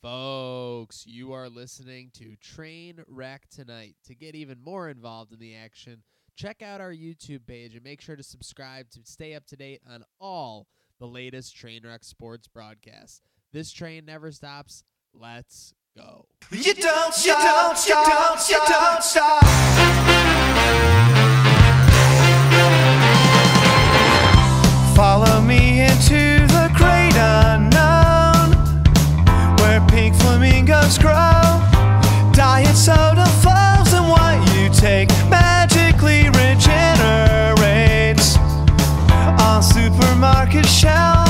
Folks, you are listening to Train Wreck Tonight. To get even more involved in the action, check out our YouTube page and make sure to subscribe to stay up to date on all the latest Trainwreck Sports broadcasts. This train never stops. Let's go. You don't stop, you don't stop, you don't stop. Follow me flamingos grow. Diet soda flows, and what you take magically regenerates on supermarket shelves.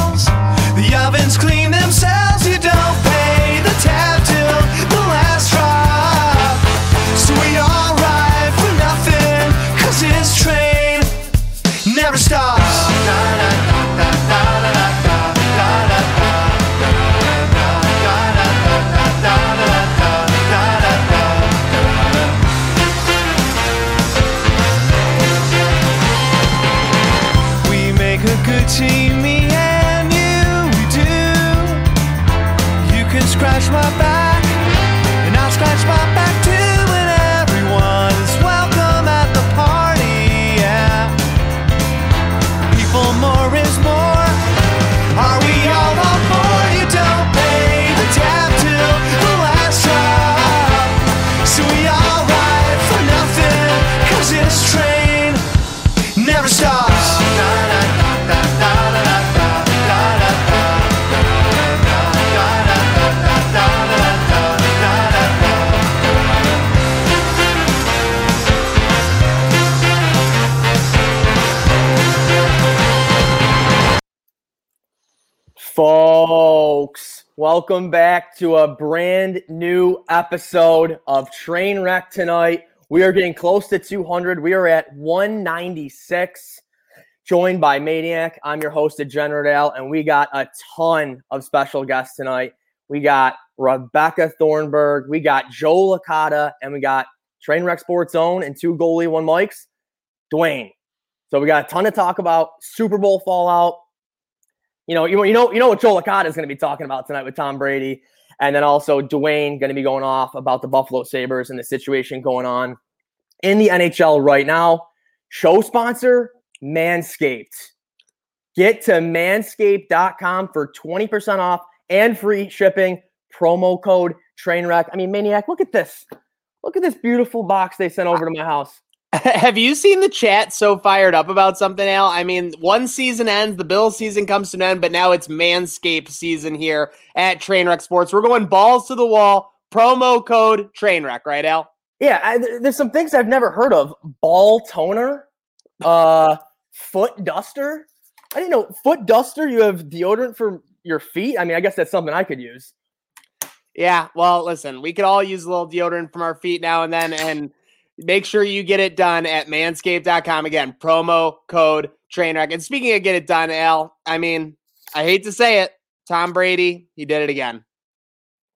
Folks, welcome back to a brand new episode of Trainwreck tonight. We are getting close to 200. We are at 196, joined by Maniac. I'm your host, Degenerate and we got a ton of special guests tonight. We got Rebecca Thornburg, we got Joe Licata, and we got Trainwreck Sports Own and two goalie, one mics, Dwayne. So we got a ton to talk about. Super Bowl fallout, you know, you, you know, you know what Joe Licata is going to be talking about tonight with Tom Brady, and then also Dwayne going to be going off about the Buffalo Sabres and the situation going on in the NHL right now. Show sponsor Manscaped. Get to manscaped.com for 20% off and free shipping. Promo code Trainwreck. I mean, Maniac, look at this. Look at this beautiful box they sent over to my house. Have you seen the chat so fired up about something, Al? I mean, one season ends, the Bill season comes to an end, but now it's Manscaped season here at Trainwreck Sports. We're going balls to the wall. Promo code Trainwreck, right, Al? Yeah, I, there's some things I've never heard of. Ball toner, uh, foot duster. I didn't know foot duster. You have deodorant for your feet. I mean, I guess that's something I could use. Yeah, well, listen, we could all use a little deodorant from our feet now and then, and make sure you get it done at manscaped.com. Again, promo code Trainwreck. And speaking of get it done, Al, I mean, I hate to say it, Tom Brady, he did it again.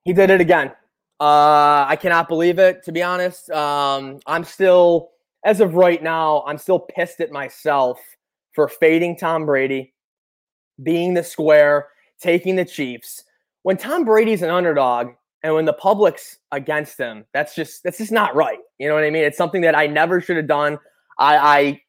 He did it again. Uh, I cannot believe it. To be honest, um, I'm still, as of right now, I'm still pissed at myself for fading Tom Brady, being the square, taking the Chiefs. When Tom Brady's an underdog, and when the public's against him, that's just that's just not right. You know what I mean? It's something that I never should have done. I, I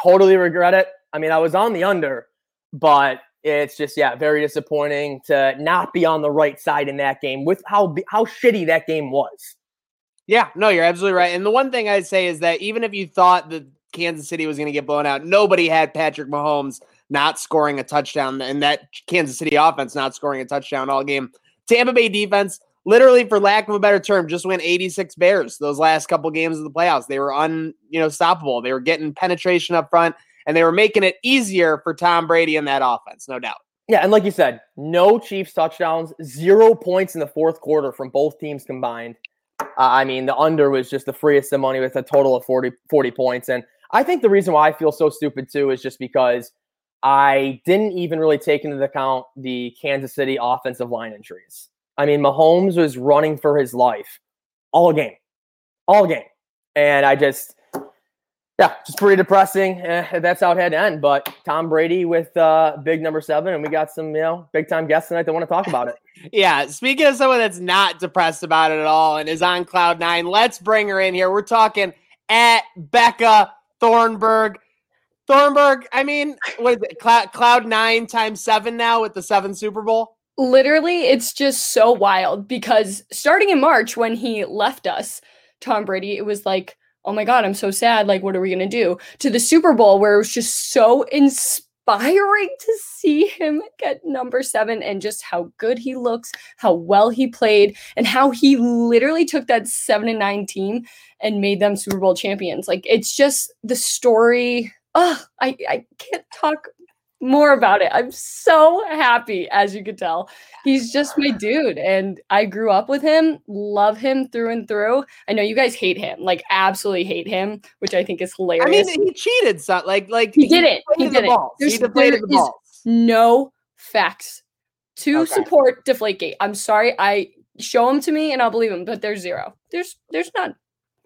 totally regret it. I mean, I was on the under, but it's just yeah, very disappointing to not be on the right side in that game with how how shitty that game was. Yeah, no, you're absolutely right. And the one thing I'd say is that even if you thought that Kansas City was going to get blown out, nobody had Patrick Mahomes not scoring a touchdown and that Kansas City offense not scoring a touchdown all game. Tampa Bay defense literally for lack of a better term just went 86 bears those last couple games of the playoffs they were un you know stoppable they were getting penetration up front and they were making it easier for tom brady in that offense no doubt Yeah, and like you said, no Chiefs touchdowns, zero points in the fourth quarter from both teams combined. Uh, I mean, the under was just the freest of money with a total of 40, 40 points. And I think the reason why I feel so stupid too is just because I didn't even really take into account the Kansas City offensive line injuries. I mean, Mahomes was running for his life all game, all game. And I just, Yeah, just pretty depressing. Eh, that's how it had to end. But Tom Brady with uh, big number seven, and we got some, you know, big time guests tonight that want to talk about it. Yeah, speaking of someone that's not depressed about it at all and is on cloud nine, let's bring her in here. We're talking at Becca Thornburg. Thornburg, I mean, what is it? Cloud, cloud nine times seven now with the seven Super Bowl. Literally, it's just so wild because starting in March when he left us, Tom Brady, it was like, oh my God, I'm so sad. Like, what are we going to do? To the Super Bowl, where it was just so inspiring to see him get number seven and just how good he looks, how well he played, and how he literally took that seven and nine team and made them Super Bowl champions. Like, it's just the story. Oh, I, I can't talk more about it. I'm so happy, as you can tell. He's just my dude. And I grew up with him, love him through and through. I know you guys hate him, like absolutely hate him, which I think is hilarious. I mean, he cheated. So, like, like he did it. He balls. He There's- deflated there the balls. no facts to Okay. support Deflategate. I'm sorry. I show them to me and I'll believe them, but there's zero. There's there's none.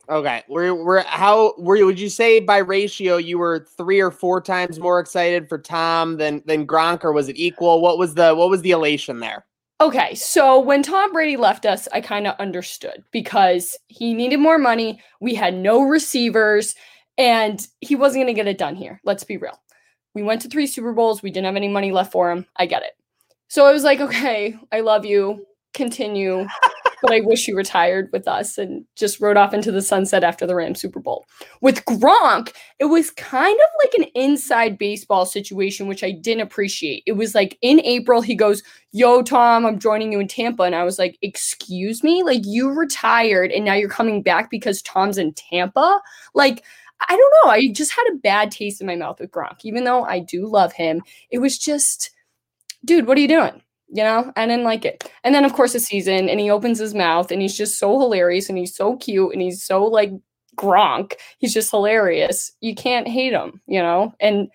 Okay, we're we're how were you? Would you say by ratio you were three or four times more excited for Tom than than Gronk, or was it equal? What was the what was the elation there? Okay, so when Tom Brady left us, I kind of understood because he needed more money. We had no receivers, and he wasn't going to get it done here. Let's be real. We went to three Super Bowls. We didn't have any money left for him. I get it. So I was like, okay, I love you. Continue. but I wish you retired with us and just rode off into the sunset after the Rams Super Bowl. With Gronk, it was kind of like an inside baseball situation, which I didn't appreciate. It was like in April, he goes, Yo, Tom, I'm joining you in Tampa. And I was like, Excuse me? Like, you retired and now you're coming back because Tom's in Tampa? Like, I don't know. I just had a bad taste in my mouth with Gronk, even though I do love him. It was just, dude, what are you doing? You know, I didn't like it. And then, of course, the season, and he opens his mouth, and he's just so hilarious, and he's so cute, and he's so like Gronk. He's just hilarious. You can't hate him, you know. And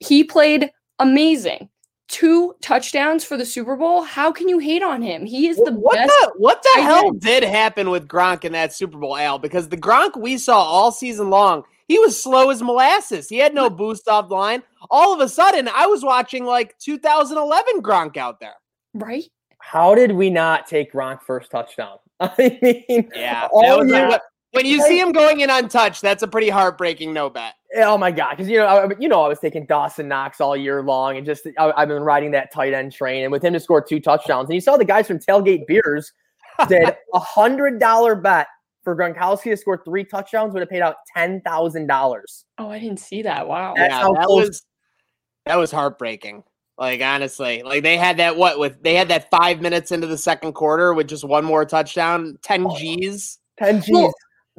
he played amazing. Two touchdowns for the Super Bowl. How can you hate on him? He is the what best. the what the I hell did. did happen with Gronk in that Super Bowl, Al? Because the Gronk we saw all season long, he was slow as molasses. He had no boost off the line. All of a sudden, I was watching like 2011 Gronk out there. Right? How did we not take Gronk first touchdown? I mean, Yeah, all that was year- like, when you see him going in untouched, that's a pretty heartbreaking no bet. Oh my god! Because you know, I, you know, I was taking Dawson Knox all year long, and just I, I've been riding that tight end train, and with him to score two touchdowns, and you saw the guys from Tailgate Beers did a hundred dollar bet for Gronkowski to score three touchdowns would have paid out ten thousand dollars. Oh, I didn't see that. Wow. That's yeah, how that close- was that was heartbreaking. Like honestly, like they had that what with they had that five minutes into the second quarter with just one more touchdown, ten oh, G's. Ten G's. Well,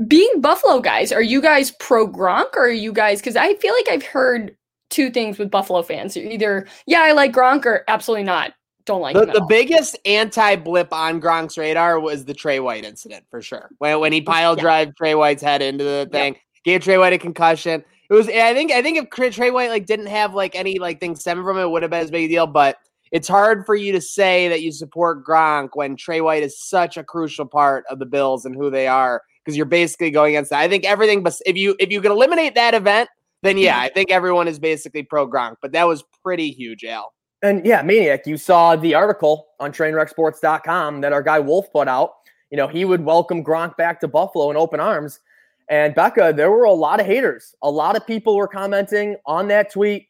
being Buffalo guys, are you guys pro Gronk or are you guys? Because I feel like I've heard two things with Buffalo fans. You're either yeah, I like Gronk, or absolutely not, don't like The, him. at the all. biggest anti blip on Gronk's radar was the Tre White incident for sure. When when he pile Yeah. drive Tre White's head into the thing, gave Tre White a concussion. It was I think I think if Tre White like didn't have like any like things stemming from it, it would have been as big a deal. But it's hard for you to say that you support Gronk when Tre White is such a crucial part of the Bills and who they are because you're basically going against that. I think everything, but if you if you can eliminate that event, then yeah, I think everyone is basically pro Gronk. But that was pretty huge, Al. And yeah, Maniac, you saw the article on trainwrecksports.com that our guy Wolf put out. You know, he would welcome Gronk back to Buffalo in open arms. And Becca, there were a lot of haters. A lot of people were commenting on that tweet,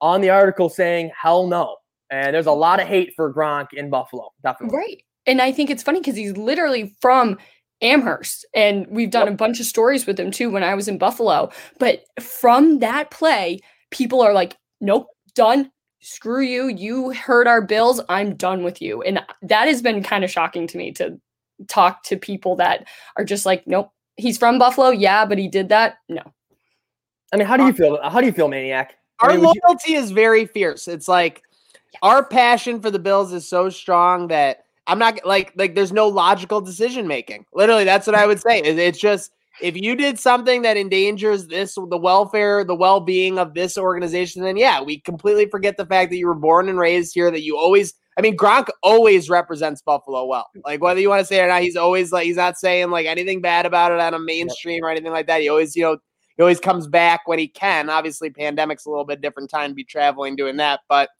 on the article saying, hell no. And there's a lot of hate for Gronk in Buffalo. Definitely. right. And I think it's funny because he's literally from Amherst, and we've done a bunch of stories with him too when I was in Buffalo. But from that play, people are like, "Nope, done." Screw you. You hurt our bills. I'm done with you. And that has been kind of shocking to me to talk to people that are just like, nope, he's from Buffalo. Yeah, but he did that. No. I mean, how do you feel? How do you feel, Maniac? I Our mean, would you- loyalty is very fierce. It's like our passion for the Bills is so strong that I'm not like like there's no logical decision making. Literally, that's what I would say. It- It's just if you did something that endangers this the welfare, the well-being of this organization, then yeah, we completely forget the fact that you were born and raised here, that you always I mean, Gronk always represents Buffalo well. Like whether you want to say it or not, he's always like he's not saying like anything bad about it on a mainstream or anything like that. He always, you know, he always comes back when he can. Obviously, pandemic's a little bit different time to be traveling doing that, but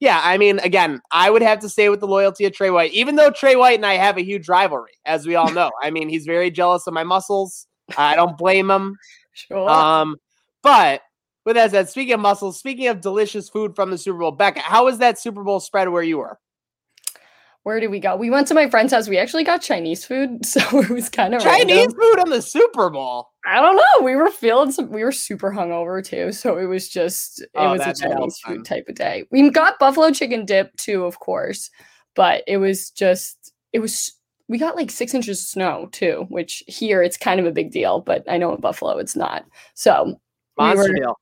yeah, I mean, again, I would have to stay with the loyalty of Tre White, even though Tre White and I have a huge rivalry, as we all know. I mean, he's very jealous of my muscles. I don't blame him. Sure. Um, but with that said, speaking of muscles, speaking of delicious food from the Super Bowl, Becca, how was that Super Bowl spread where you were? Where did we go? We went to my friend's house. We actually got Chinese food, so it was kind of Chinese food on the Super Bowl. I don't know. We were feeling some. We were super hungover too, so it was just it Oh, was a Chinese food type of day. We got buffalo chicken dip too, of course, but it was just it was. We got like six inches of snow too, which here it's kind of a big deal, but I know in Buffalo it's not. So we Monster were- deal.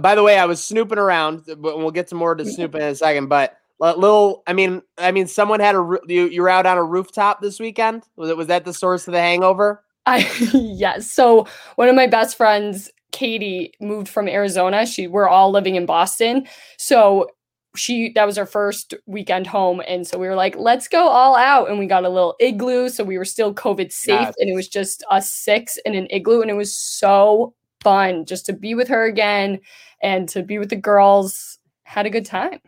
By the way, I was snooping around, but we'll get to more to snooping in a second. But li- little, I mean, I mean, someone had a you. You were out on a rooftop this weekend. Was it? Was that the source of the hangover? I yes. So one of my best friends, Katie, moved from Arizona. She we're all living in Boston. So she that was our first weekend home. And so we were like, let's go all out. And we got a little igloo. So we were still COVID safe. Yes. And it was just us six in an igloo. And it was so fun just to be with her again and to be with the girls. Had a good time.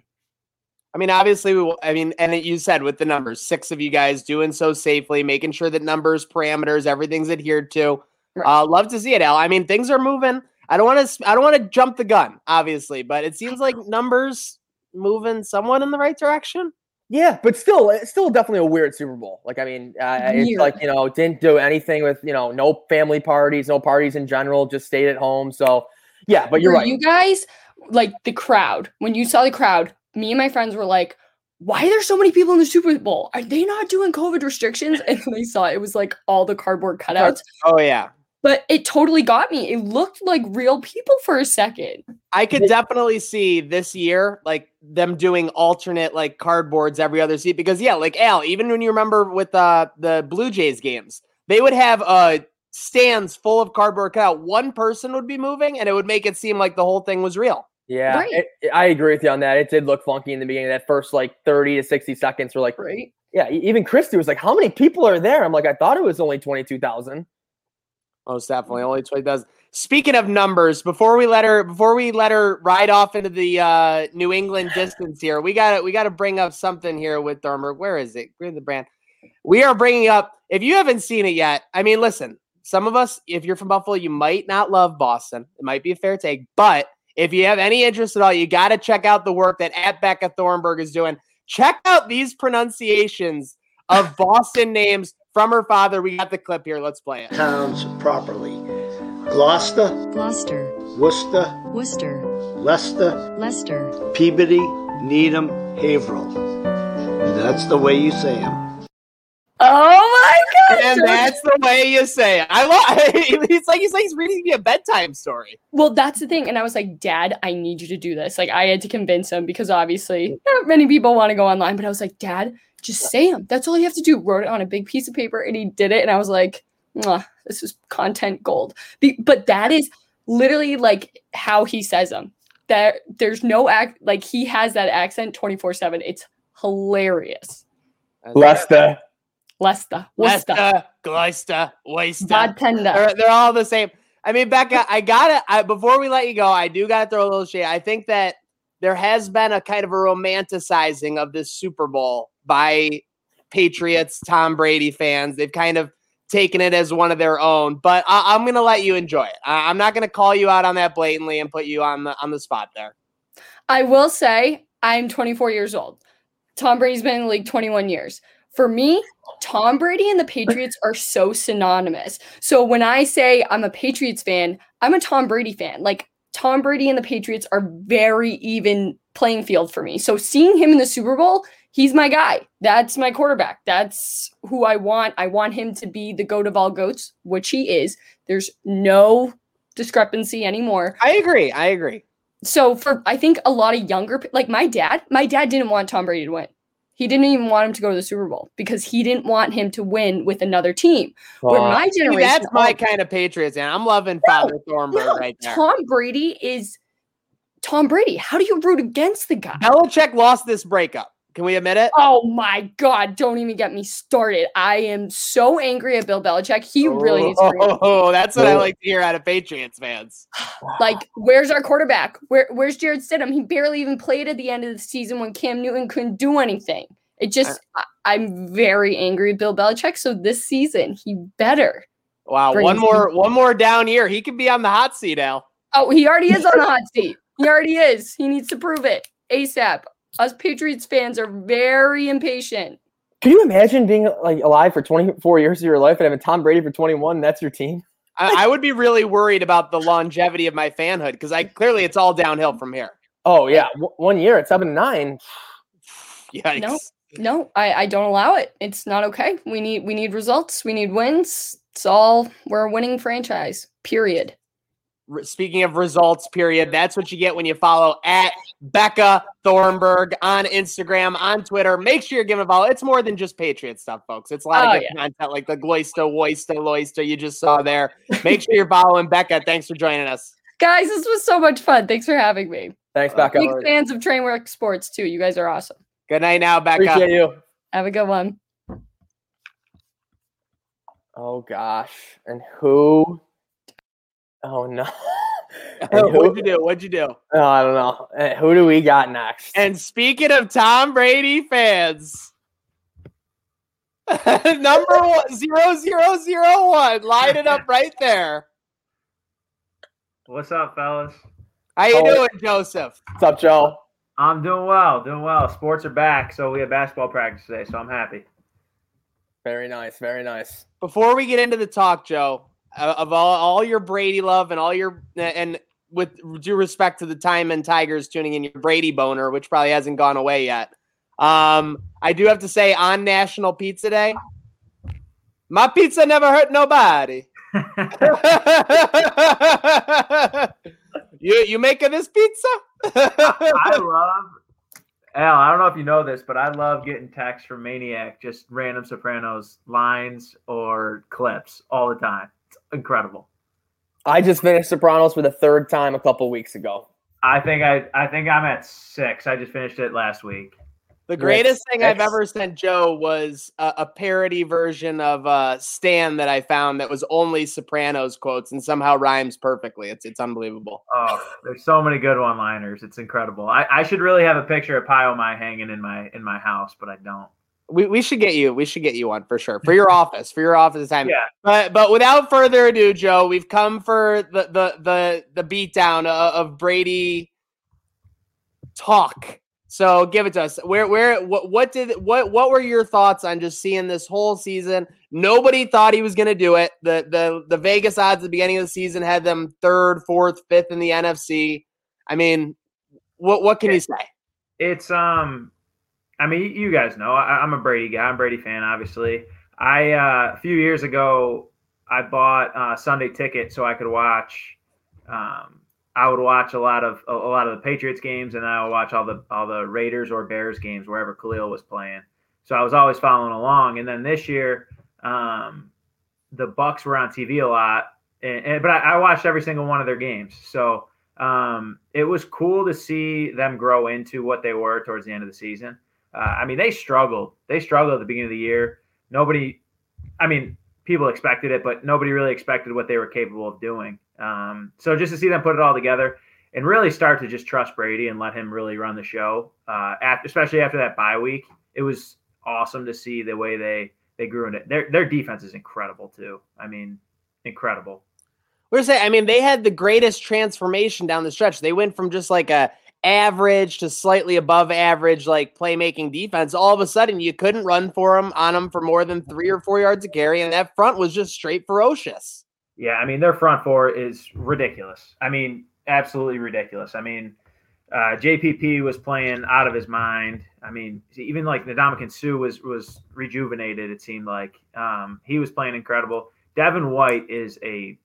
I mean, obviously, we. will- I mean, and you said with the numbers, six of you guys doing so safely, making sure that numbers, parameters, everything's adhered to. Right. Uh, love to see it, Al. I mean, things are moving. I don't want to. I don't want to jump the gun, obviously, but it seems like numbers moving somewhat in the right direction. Yeah, but still, it's still definitely a weird Super Bowl. Like, I mean, uh, it's like you know, didn't do anything with you know, no family parties, no parties in general, just stayed at home. So, yeah, but you're For right. You guys, like the crowd, when you saw the crowd, me and my friends were like, why are there so many people in the Super Bowl? Are they not doing COVID restrictions? And then they saw it was like all the cardboard cutouts. Oh yeah, But it totally got me. It looked like real people for a second. I could definitely see this year, like them doing alternate like cardboards every other seat. Because yeah, like Al, even when you remember with uh, the Blue Jays games, they would have uh stands full of cardboard cutout. One person would be moving, and it would make it seem like the whole thing was real. yeah, Right. it- it- I agree with you on that. It did look funky in the beginning. That first like thirty to sixty seconds were like, Right. yeah. Even Christy was like, "How many people are there?" I'm like, "I thought it was only twenty two thousand. Most definitely, only twenty does. Speaking of numbers, before we let her, before we let her ride off into the uh, New England distance here, we got to we got to bring up something here with Thornburg. Where is it? Where's the brand? We are bringing up. If you haven't seen it yet, I mean, listen. Some of us, if you're from Buffalo, you might not love Boston. It might be a fair take, but if you have any interest at all, you got to check out the work that at Becca Thornburg is doing. Check out these pronunciations of Boston names from her father. We got the clip here. Let's play it. towns properly. Gloucester, Gloucester, Worcester, Worcester, Leicester, Leicester. Peabody, Needham, Haverhill. That's the way you say them. Oh my god. And that's the way you say it. I love. It's like he's like he's reading me a bedtime story. Well, that's the thing. And I was like, Dad, I need you to do this. Like, I had to convince him because obviously not many people want to go online. But I was like, Dad, just say them. That's all you have to do. Wrote it on a big piece of paper and he did it. And I was like, Mwah, this is content gold. Be- but that is literally like how he says them. There, there's no act like he has that accent 24 7. It's hilarious. Leicester. Leicester. Worcester. Leicester, Gloucester, Worcester. Bartender. They're, they're all the same. I mean, Becca, I gotta. I, before we let you go, I do gotta throw a little shade. I think that there has been a kind of a romanticizing of this Super Bowl by Patriots, Tom Brady fans. They've kind of taken it as one of their own. But I, I'm gonna let you enjoy it. I, I'm not gonna call you out on that blatantly and put you on the on the spot there. I will say I'm 24 years old. Tom Brady's been in the league 21 years. For me, Tom Brady and the Patriots are so synonymous. So when I say I'm a Patriots fan, I'm a Tom Brady fan. Like Tom Brady and the Patriots are very even playing field for me. So seeing him in the Super Bowl, he's my guy. That's my quarterback. That's who I want. I want him to be the goat of all goats, which he is. There's no discrepancy anymore I agree. I agree. so for I think a lot of younger pe- like my dad, my dad didn't want Tom Brady to win. He didn't even want him to go to the Super Bowl because he didn't want him to win with another team. Where my See, generation, that's my oh, kind of Patriots, and I'm loving Father Thornburg no, right there. Tom Brady is Tom Brady. How do you root against the guy? Belichick lost this breakup. Can we admit it? Oh my God, don't even get me started. I am so angry at Bill Belichick. He really needs to Oh, that's what I Oh. like to hear out of Patriots fans. like, where's our quarterback? Where where's Jarrett Stidham? He barely even played at the end of the season when Cam Newton couldn't do anything. It uh, just I, I'm very angry at Bill Belichick. So this season he better. Wow, one me- more one more down year. He could be on the hot seat, Al. Oh, he already is on the hot seat. He already is. He needs to prove it ASAP. Us Patriots fans are very impatient. Can you imagine being like alive for 24 years of your life and having Tom Brady for 21? And that's your team. I, I would be really worried about the longevity of my fanhood because I clearly it's all downhill from here. Oh yeah, w- one year at seven and nine. Yikes. No. No, I, I don't allow it. It's not okay. We need we need results. We need wins. It's all we're a winning franchise. Period. Re- Speaking of results, period, that's what you get when you follow at Becca Thornburg on Instagram, on Twitter. Make sure you're giving a follow. It's more than just Patriot stuff, folks. It's a lot Oh, of good content like the Gloista, Woista, Loista you just saw there. Make sure you're following Becca. Thanks for joining us. Guys, this was so much fun. Thanks for having me. Thanks, uh, Becca. Big fans of Trainwreck Sports too. You guys are awesome. Good night now, Becca. Appreciate you. Have a good one. Oh gosh, and who? Oh no. And What'd you do? What'd you do? oh, I don't know. And who do we got next? And speaking of Tom Brady fans, number one zero zero zero one, line it up right there. What's up, fellas? How you Oh. doing, Joseph? What's up, Joe? I'm doing well, doing well. Sports are back, so we have basketball practice today, so I'm happy. Very nice. Very nice. Before we get into the talk, Joe, of all, all your Brady love and all your and with due respect to the Timon Tigers tuning in your Brady boner, which probably hasn't gone away yet. Um, I do have to say on National Pizza Day, my pizza never hurt nobody. you you making this pizza? I love Al. I don't know if you know this, but I love getting texts from Maniac, just random Sopranos lines or clips all the time. It's incredible. I just finished Sopranos for the third time a couple weeks ago. I think I I think I'm at six. I just finished it last week. The Yes, greatest thing I've ever sent Joe was a, a parody version of uh, Stan that I found that was only Sopranos quotes and somehow rhymes perfectly. It's it's unbelievable. Oh, there's so many good one-liners. It's incredible. I, I should really have a picture of Pie-O-My hanging in my in my house, but I don't. We, we should get you. We should get you one for sure for your office for your office time. Yeah. But but without further ado, Joe, we've come for the the the the beatdown of, of Brady talk. So give it to us. Where where what what did what what were your thoughts on just seeing this whole season? Nobody thought he was going to do it. The the the Vegas odds at the beginning of the season had them third, fourth, fifth in the NFC. I mean, what what can you say? It's um, I mean, you guys know I, I'm a Brady guy. I'm a Brady fan, obviously. I uh, a few years ago, I bought a Sunday ticket so I could watch. Um, I would watch a lot of a, a lot of the Patriots games, and I would watch all the all the Raiders or Bears games wherever Khalil was playing. So I was always following along. And then this year, um, the Bucs were on TV a lot, and, and but I, I watched every single one of their games. So um, it was cool to see them grow into what they were towards the end of the season. Uh, I mean, they struggled. They struggled at the beginning of the year. Nobody, I mean, people expected it, but nobody really expected what they were capable of doing. Um, so just to see them put it all together and really start to just trust Brady and let him really run the show, uh, especially after that bye week, it was awesome to see the way they they grew in it. Their their defense is incredible too. I mean, incredible. We're saying, I mean, they had the greatest transformation down the stretch. They went from just like a average to slightly above average, like playmaking defense. All of a sudden, you couldn't run for them on them for more than three or four yards of carry, and that front was just straight ferocious. Yeah, I mean their front four is ridiculous. I mean, absolutely ridiculous. I mean, uh, JPP was playing out of his mind. I mean, even like Ndamukong Suh was was rejuvenated. It seemed like um, he was playing incredible. Devin White is a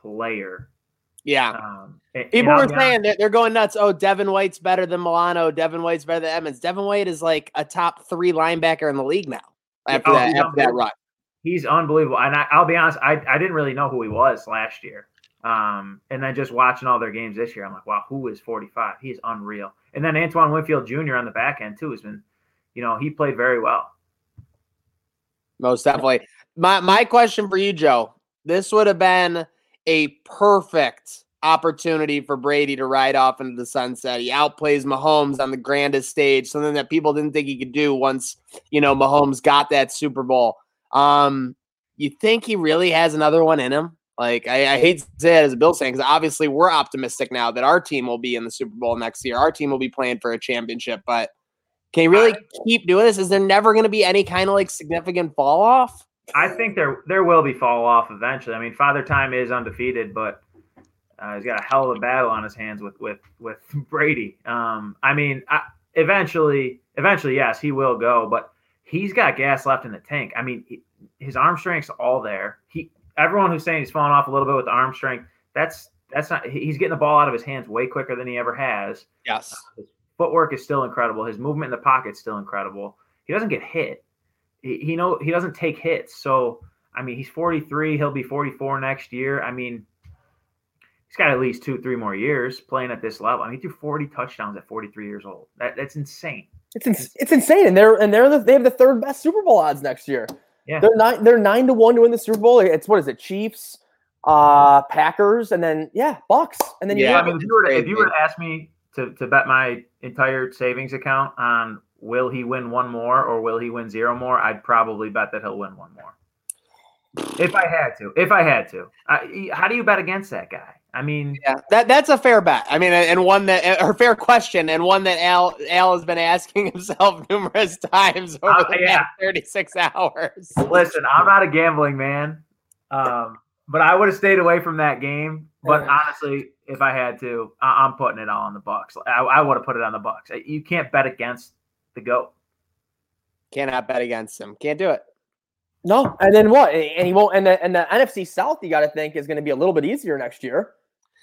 player. Yeah. Um, and People were saying they're, they're going nuts. Oh, Devin White's better than Milano. Devin White's better than Edmunds. Devin White is like a top three linebacker in the league now after Oh, that he's after that unbelievable. run. he's unbelievable. And I, I'll be honest, I, I didn't really know who he was last year. Um, and then just watching all their games this year, I'm like, wow, who is 45? He's unreal. And then Antoine Winfield Jr. on the back end too has been you know, he played very well. Most definitely. My my question for you, Joe. This would have been a perfect opportunity for Brady to ride off into the sunset. He outplays Mahomes on the grandest stage, something that people didn't think he could do once, you know, Mahomes got that Super Bowl. Um, you think he really has another one in him? Like, I, I hate to say it as a Bills fan because obviously we're optimistic now that our team will be in the Super Bowl next year. Our team will be playing for a championship, but can he really keep doing this? Is there never going to be any kind of like significant fall off? I think there there will be fall off eventually. I mean, Father Time is undefeated, but uh, he's got a hell of a battle on his hands with with with Brady. Um, I mean, I, eventually, eventually, yes, he will go, but he's got gas left in the tank. I mean, he, his arm strength's all there. He everyone who's saying he's falling off a little bit with the arm strength, that's that's not. He's getting the ball out of his hands way quicker than he ever has. Yes, his footwork is still incredible. His movement in the pocket is still incredible. He doesn't get hit he, he know he doesn't take hits. So I mean, he's 43. He'll be 44 next year. I mean, he's got at least two, three more years playing at this level. I mean, he threw 40 touchdowns at 43 years old. That, that's insane. It's ins- it's insane, and they're and they're the, they have the third best Super Bowl odds next year. Yeah. They're nine they're nine to one to win the Super Bowl. It's what is it? Chiefs, uh, Packers, and then yeah, Bucs, and then Yeah, have- I mean, if you were to, if you were to ask me to, to bet my entire savings account on will he win one more or will he win zero more, I'd probably bet that he'll win one more. If I had to, if I had to, I, how do you bet against that guy? I mean, yeah, that that's a fair bet. I mean, and one that or fair question, and one that Al Al has been asking himself numerous times over Uh, the yeah. past thirty six hours. Listen, I'm not a gambling man, um, but I would have stayed away from that game. But Yeah. honestly, if I had to, I- I'm putting it all on the Bucs. I, I would have put it on the Bucs. You can't bet against the goat. Cannot bet against him. Can't do it. no, and then what? And he won't. And the and the NFC South, you got to think is going to be a little bit easier next year.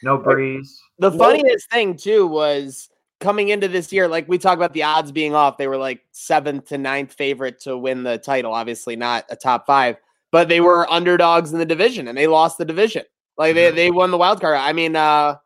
No breeze. The No. funniest thing too was coming into this year, like we talk about the odds being off, they were like seventh to ninth favorite to win the title. Obviously, not a top five, but they were underdogs in the division and they lost the division. Like they, Mhm. they won the wild card. I mean, uh,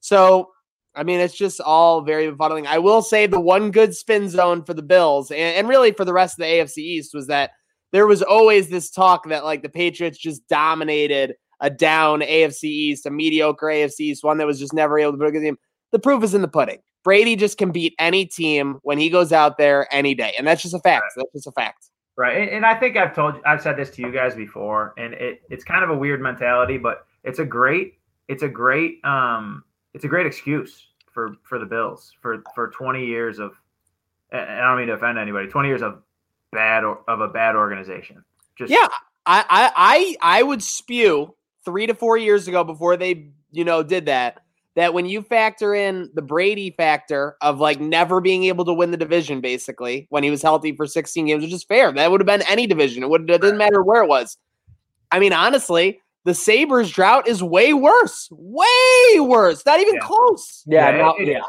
so I mean, it's just all very befuddling. I will say the one good spin zone for the Bills and, and really for the rest of the AFC East was that there was always this talk that like the Patriots just dominated a down AFC East, a mediocre AFC East, one that was just never able to put a good team. The proof is in the pudding. Brady just can beat any team when he goes out there any day, and that's just a fact. That's just a fact. Right. And, I think I've told I've said this to you guys before, and it, it's kind of a weird mentality, but it's a great, it's a great, um, it's a great excuse for, for the Bills for, for 20 years of, and I don't mean to offend anybody, 20 years of bad, or, of a bad organization. Just, Yeah, I, I, I, I would spew three to four years ago before they, you know, did that. That when you factor in the Brady factor of like never being able to win the division, basically when he was healthy for 16 games, which is fair. That would have been any division. It would. It didn't matter where it was. I mean, honestly, the Sabres drought is way worse. Way worse. Not even Yeah. close. Yeah, Yeah, no- it- it yeah.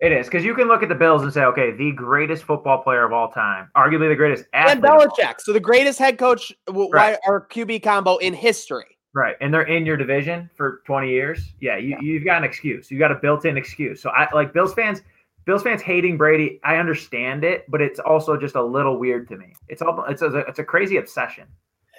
It is because you can look at the Bills and say, okay, the greatest football player of all time, arguably the greatest And athlete. of all Belichick. So the greatest head coach w- Right. or QB combo in history. Right, and they're in your division for 20 years. Yeah, you, you've got an excuse. You got a built-in excuse. So I like Bills fans. Bills fans hating Brady. I understand it, but it's also just a little weird to me. It's all it's a it's a crazy obsession.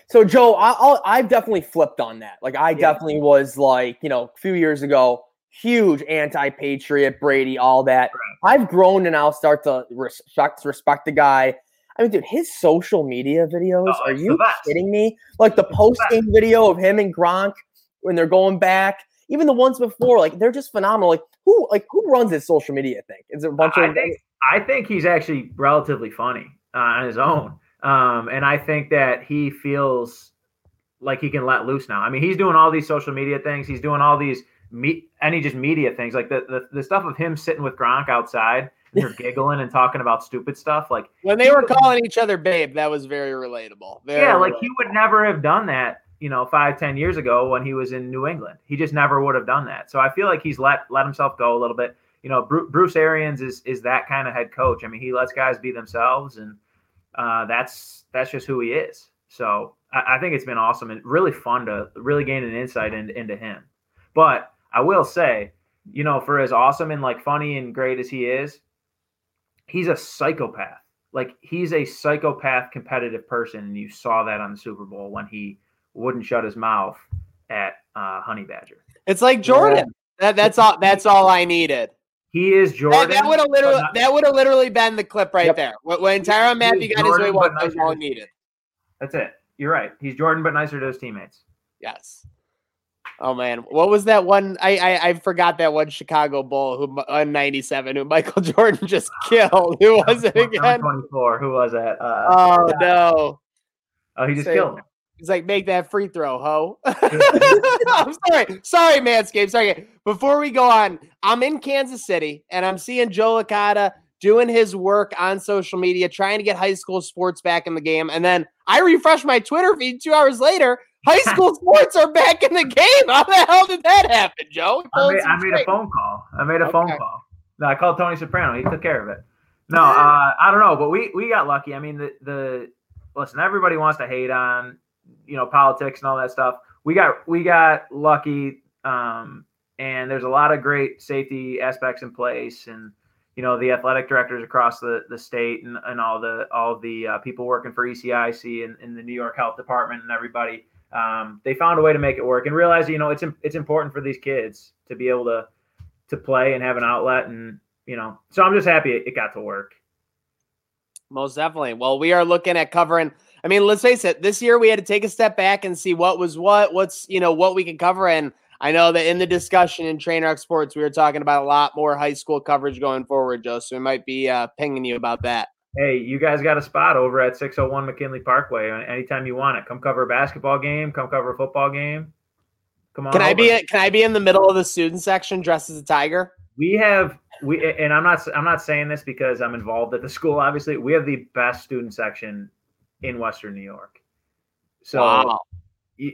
So Joe, I, I'll, I've definitely flipped on that. Like I Yeah. definitely was like, you know, a few years ago, huge anti-patriot, Brady, all that. I've grown and I'll start to respect respect the guy. I mean, dude, his social media videos. Oh, are you kidding me? Like the It's post game video of him and Gronk when they're going back, even the ones before, like they're just phenomenal. Like who, like who runs his social media thing? Is it a bunch I of? think I think he's actually relatively funny uh, on his own, um, and I think that he feels like he can let loose now. I mean, he's doing all these social media things. He's doing all these me any just media things, like the, the the stuff of him sitting with Gronk outside and they're giggling and talking about stupid stuff. Like When they were calling each other babe, that was very relatable. Very yeah, like he would never have done that, you know, five, ten years ago when he was in New England. He just never would have done that. So I feel like he's let let himself go a little bit. You know, Bruce Arians is is that kind of head coach. I mean, he lets guys be themselves, and uh, that's that's just who he is. So I, I think it's been awesome and really fun to really gain an insight in, into him. But I will say, you know, for as awesome and like funny and great as he is, he's a psychopath. like he's a psychopath competitive person, and you saw that on the Super Bowl when he wouldn't shut his mouth at uh, Honey Badger. It's like Jordan. That, that's all. That's all I needed. He is Jordan. That, would have literally. not- That would have literally been the clip right Yep. there. When, Tyrann Mathieu got his way, that was all he needed. that's it. You're right. He's Jordan, but nicer to his teammates. Yes. Oh man, what was that one? I I, I forgot that one Chicago Bull who on '97 who Michael Jordan just killed. Who was it again? 24. Who was that? Uh, Oh no! oh, he just say- killed him. He's like, make that free throw, ho. I'm sorry. Sorry, Manscaped. Sorry. Before we go on, I'm in Kansas City and I'm seeing Joe Licata doing his work on social media, trying to get high school sports back in the game. And then I refresh my Twitter feed two hours later. High school sports are back in the game. How the hell did that happen, Joe? I made, I made a phone call. I made a phone call. No, I called Tony Soprano. He took care of it. No, uh, I don't know, but we we got lucky. I mean, the the listen, everybody wants to hate on you know politics and all that stuff. We got we got lucky, um, and there's a lot of great safety aspects in place, and you know the athletic directors across the the state and, and all the all the uh, people working for ECIC and, and the New York Health Department and everybody. Um, they found a way to make it work and realize you know it's it's important for these kids to be able to to play and have an outlet and you know so i'm just happy it, it got to work Most definitely. Well, we are looking at covering. I mean, let's face it. This year we had to take a step back and see what was what, what's you know what we could cover. And I know that in the discussion in Trainwreck Sports, we were talking about a lot more high school coverage going forward, Joe. So we might be uh, pinging you about that. hey you guys got a spot over at 601 mckinley parkway anytime you want it come cover a basketball game come cover a football game come on Can I over. be can I be in the middle of the student section dressed as a tiger? we have we and i'm not i'm not saying this because i'm involved at the school obviously we have the best student section in western new york so wow,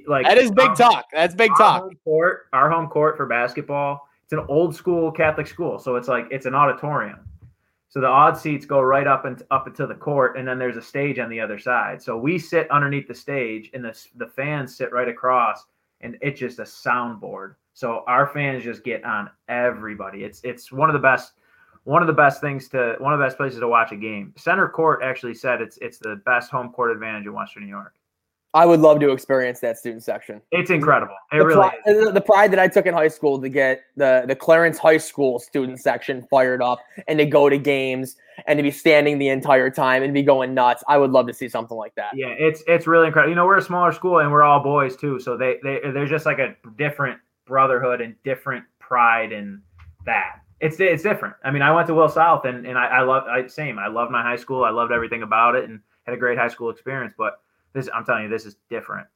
like that is big talk. That's big our talk. home court, our home court for basketball. It's an old school Catholic school, so it's like it's an auditorium. So the odd seats go right up and up into the court, and then there's a stage on the other side. So we sit underneath the stage, and the the fans sit right across, and it's just a soundboard. So our fans just get on everybody. It's it's one of the best one of the best things to one of the best places to watch a game. Center Court actually said it's it's the best home court advantage in Western New York. I would love to experience that student section. It's incredible. It the, really pri- is. the- the pride that I took in high school to get the the Clarence High School student section fired up and to go to games and to be standing the entire time and be going nuts. I would love to see something like that. Yeah, it's it's really incredible. You know, we're a smaller school and we're all boys too, so they they there's just like a different brotherhood and different pride in that. It's it's different. I mean, I went to Will South and and I, I love I same. I loved my high school. I loved everything about it and had a great high school experience. But this, I'm telling you, this is different.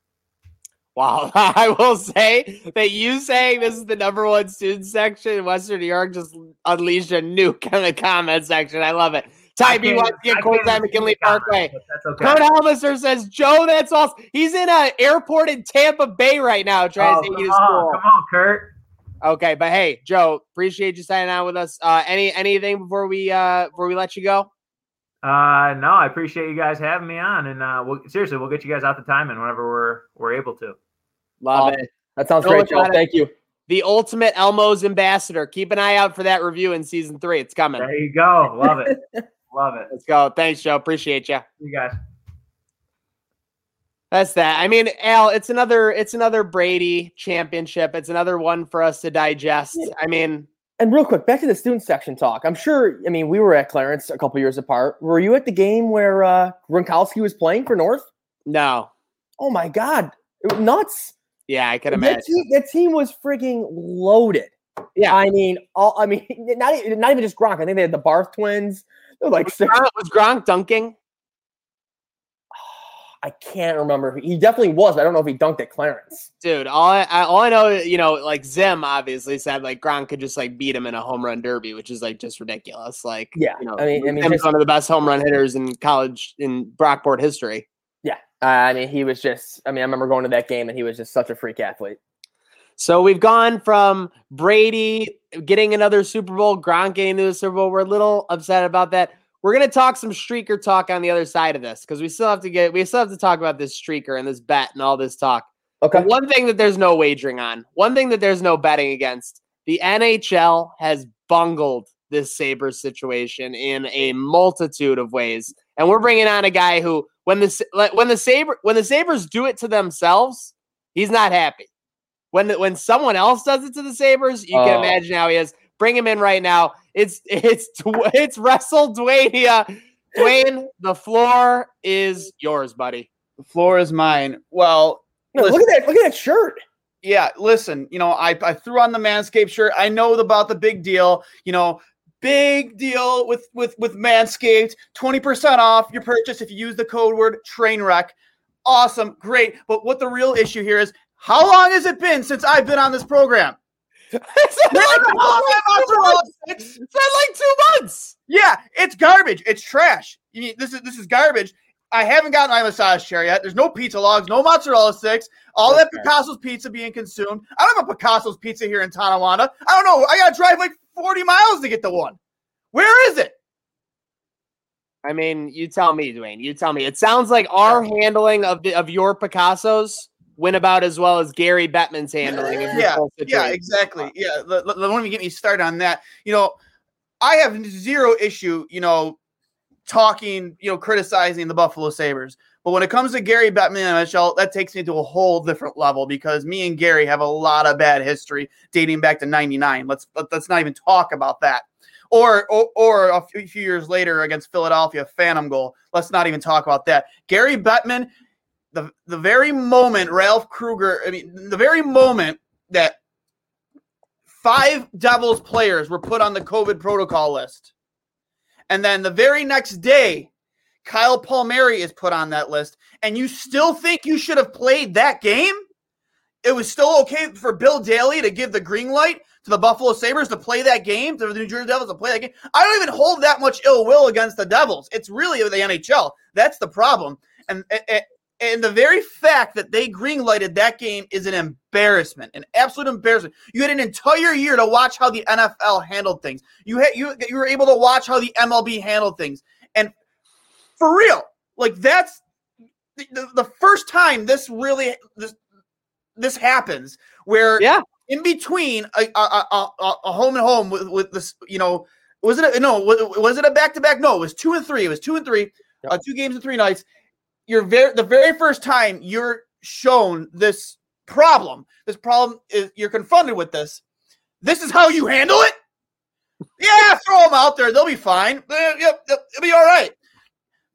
Wow, I will say that you saying this is the number one student section in Western New York just unleashed a nuke in the comment section. I love it. Ty B wants to get can't courtside even McKinley Parkway. That's okay. Kurt Helmister says, Joe, that's awesome. He's in an airport in Tampa Bay right now trying Oh, to take come you to on, school. come on, Kurt. Okay, but hey, Joe, appreciate you signing on with us. Uh, any anything before we uh before we let you go? Uh, no, I appreciate you guys having me on, and uh, we'll, seriously, we'll get you guys out the time and whenever we're we're able to. Love Awesome. it. That sounds Go great, Joe. Thank you. The ultimate Elmo's ambassador. Keep an eye out for that review in season three. It's coming. There you go. Love it. Love it. Let's go. Thanks, Joe. Appreciate you. You guys. That's that. I mean, Al, it's another it's another Brady championship. It's another one for us to digest. I mean, And real quick, back to the student section talk. I'm sure. I mean, we were at Clarence a couple years apart. Were you at the game where uh, Gronkowski was playing for North? no. Oh my God, it was nuts! Yeah, I can That imagine. team, that team was frigging loaded. Yeah. I mean, all I mean, not even, not even just Gronk. I think they had the Barth twins. They're like six. Gronk, was Gronk dunking? I can't remember. He definitely was. But I don't know if he dunked at Clarence. Dude, all I, I all I know, you know, like Zim obviously said like Gronk could just like beat him in a home run derby, which is like just ridiculous. Like, Yeah, you know, I mean- I mean, Zim's just- one of the best home run hitters in college in Brockport history. Yeah, uh, I mean, he was just. I mean, I remember going to that game, and he was just such a freak athlete. So we've gone from Brady getting another Super Bowl, Gronk getting to the Super Bowl. We're a little upset about that. We're gonna talk some streaker talk on the other side of this because we still have to get we still have to talk about this streaker and this bet and all this talk. Okay. But one thing that there's no wagering on, one thing that there's no betting against, the NHL has bungled this Sabres situation in a multitude of ways. And we're bringing on a guy who, when the when the Sabre when the Sabres do it to themselves, he's not happy. When the, when someone else does it to the Sabres, you can Oh. imagine how he is. Bring him in right now. It's it's it's Wrestle Dwayne. Dwayne, the floor is yours, buddy. The floor is mine. Well, No, look at that! Look at that shirt. yeah, listen, you know, I, I threw on the Manscaped shirt. I know about the big deal, you know, big deal with with with Manscaped. 20% off your purchase if you use the code word trainwreck. Awesome, great. But what the real issue here is how long has it been since I've been on this program? It's been like two months. Like two months. Yeah, it's garbage. It's trash. You mean this is this is garbage. I haven't gotten my massage chair yet. There's no pizza logs, no mozzarella sticks. All that. Picasso's pizza being consumed. I don't have a Picasso's pizza here in Tonawanda. I don't know. I gotta drive like 40 miles to get the one. Where is it? I mean, you tell me, Dwayne. You tell me. It sounds like our handling of the, of your Picasso's went about as well as Gary Bettman's handling of Yeah, Yeah, exactly. Yeah, let, let, let me get me started on that. You know, I have zero issue, you know, talking, you know, criticizing the Buffalo Sabres. But when it comes to Gary Bettman and NHL, that takes me to a whole different level because me and Gary have a lot of bad history dating back to 99. Let's let, let's not even talk about that. Or, or or a few few years later against Philadelphia, Phantom goal. Let's not even talk about that. Gary Bettman, the the very moment Ralph Krueger, I mean, the very moment that five Devils players were put on the COVID protocol list. And then the very next day, Kyle Palmieri is put on that list. And you still think you should have played that game? It was still okay for Bill Daly to give the green light to the Buffalo Sabres to play that game, to the New Jersey Devils to play that game. I don't even hold that much ill will against the Devils. It's really the NHL. That's the problem. And, and, and the very fact that they greenlighted that game is an embarrassment, an absolute embarrassment. You had an entire year to watch how the NFL handled things. You had you you were able to watch how the MLB handled things, and for real, like that's the, the, the first time this really this this happens where Yeah. in between a, a, a, a, a home and home with, with this you know was it a, no was, was it a back to back no it was two and three it was two and three uh, two games and three nights you're very the very first time you're shown this problem this problem is you're confronted with this this is how you handle it? Yeah throw them out there they'll be fine. It'll be all right.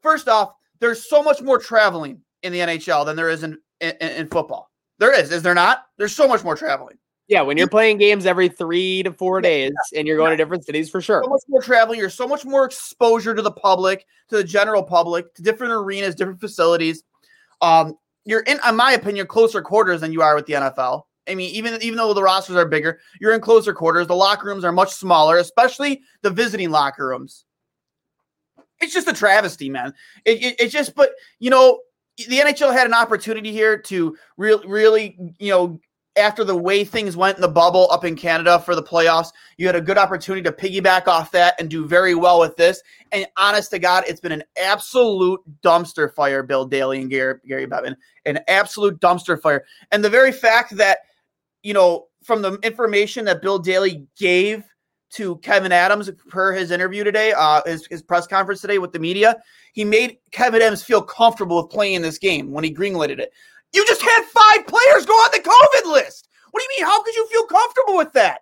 First off there's so much more traveling in the nhl than there is in, in, in football. There is is there not? There's so much more traveling Yeah, when you're playing games every three to four days and you're going to different cities for sure. so much more traveling. You're so much more exposure to the public, to the general public, to different arenas, different facilities. Um, you're in, in my opinion, closer quarters than you are with the NFL. I mean, even even though the rosters are bigger, you're in closer quarters. The locker rooms are much smaller, especially the visiting locker rooms. It's just a travesty, man. It, it, it's just, but you know, the NHL had an opportunity here to really, really, you know, after the way things went in the bubble up in Canada for the playoffs, you had a good opportunity to piggyback off that and do very well with this. And honest to God, it's been an absolute dumpster fire, Bill Daly and Gary, Gary Bettman, an absolute dumpster fire. And the very fact that, you know, from the information that Bill Daly gave to Kevyn Adams per his interview today, uh, his, his press conference today with the media, he made Kevyn Adams feel comfortable with playing this game when he greenlighted it. You just had five players go on the COVID list. What do you mean? How could you feel comfortable with that?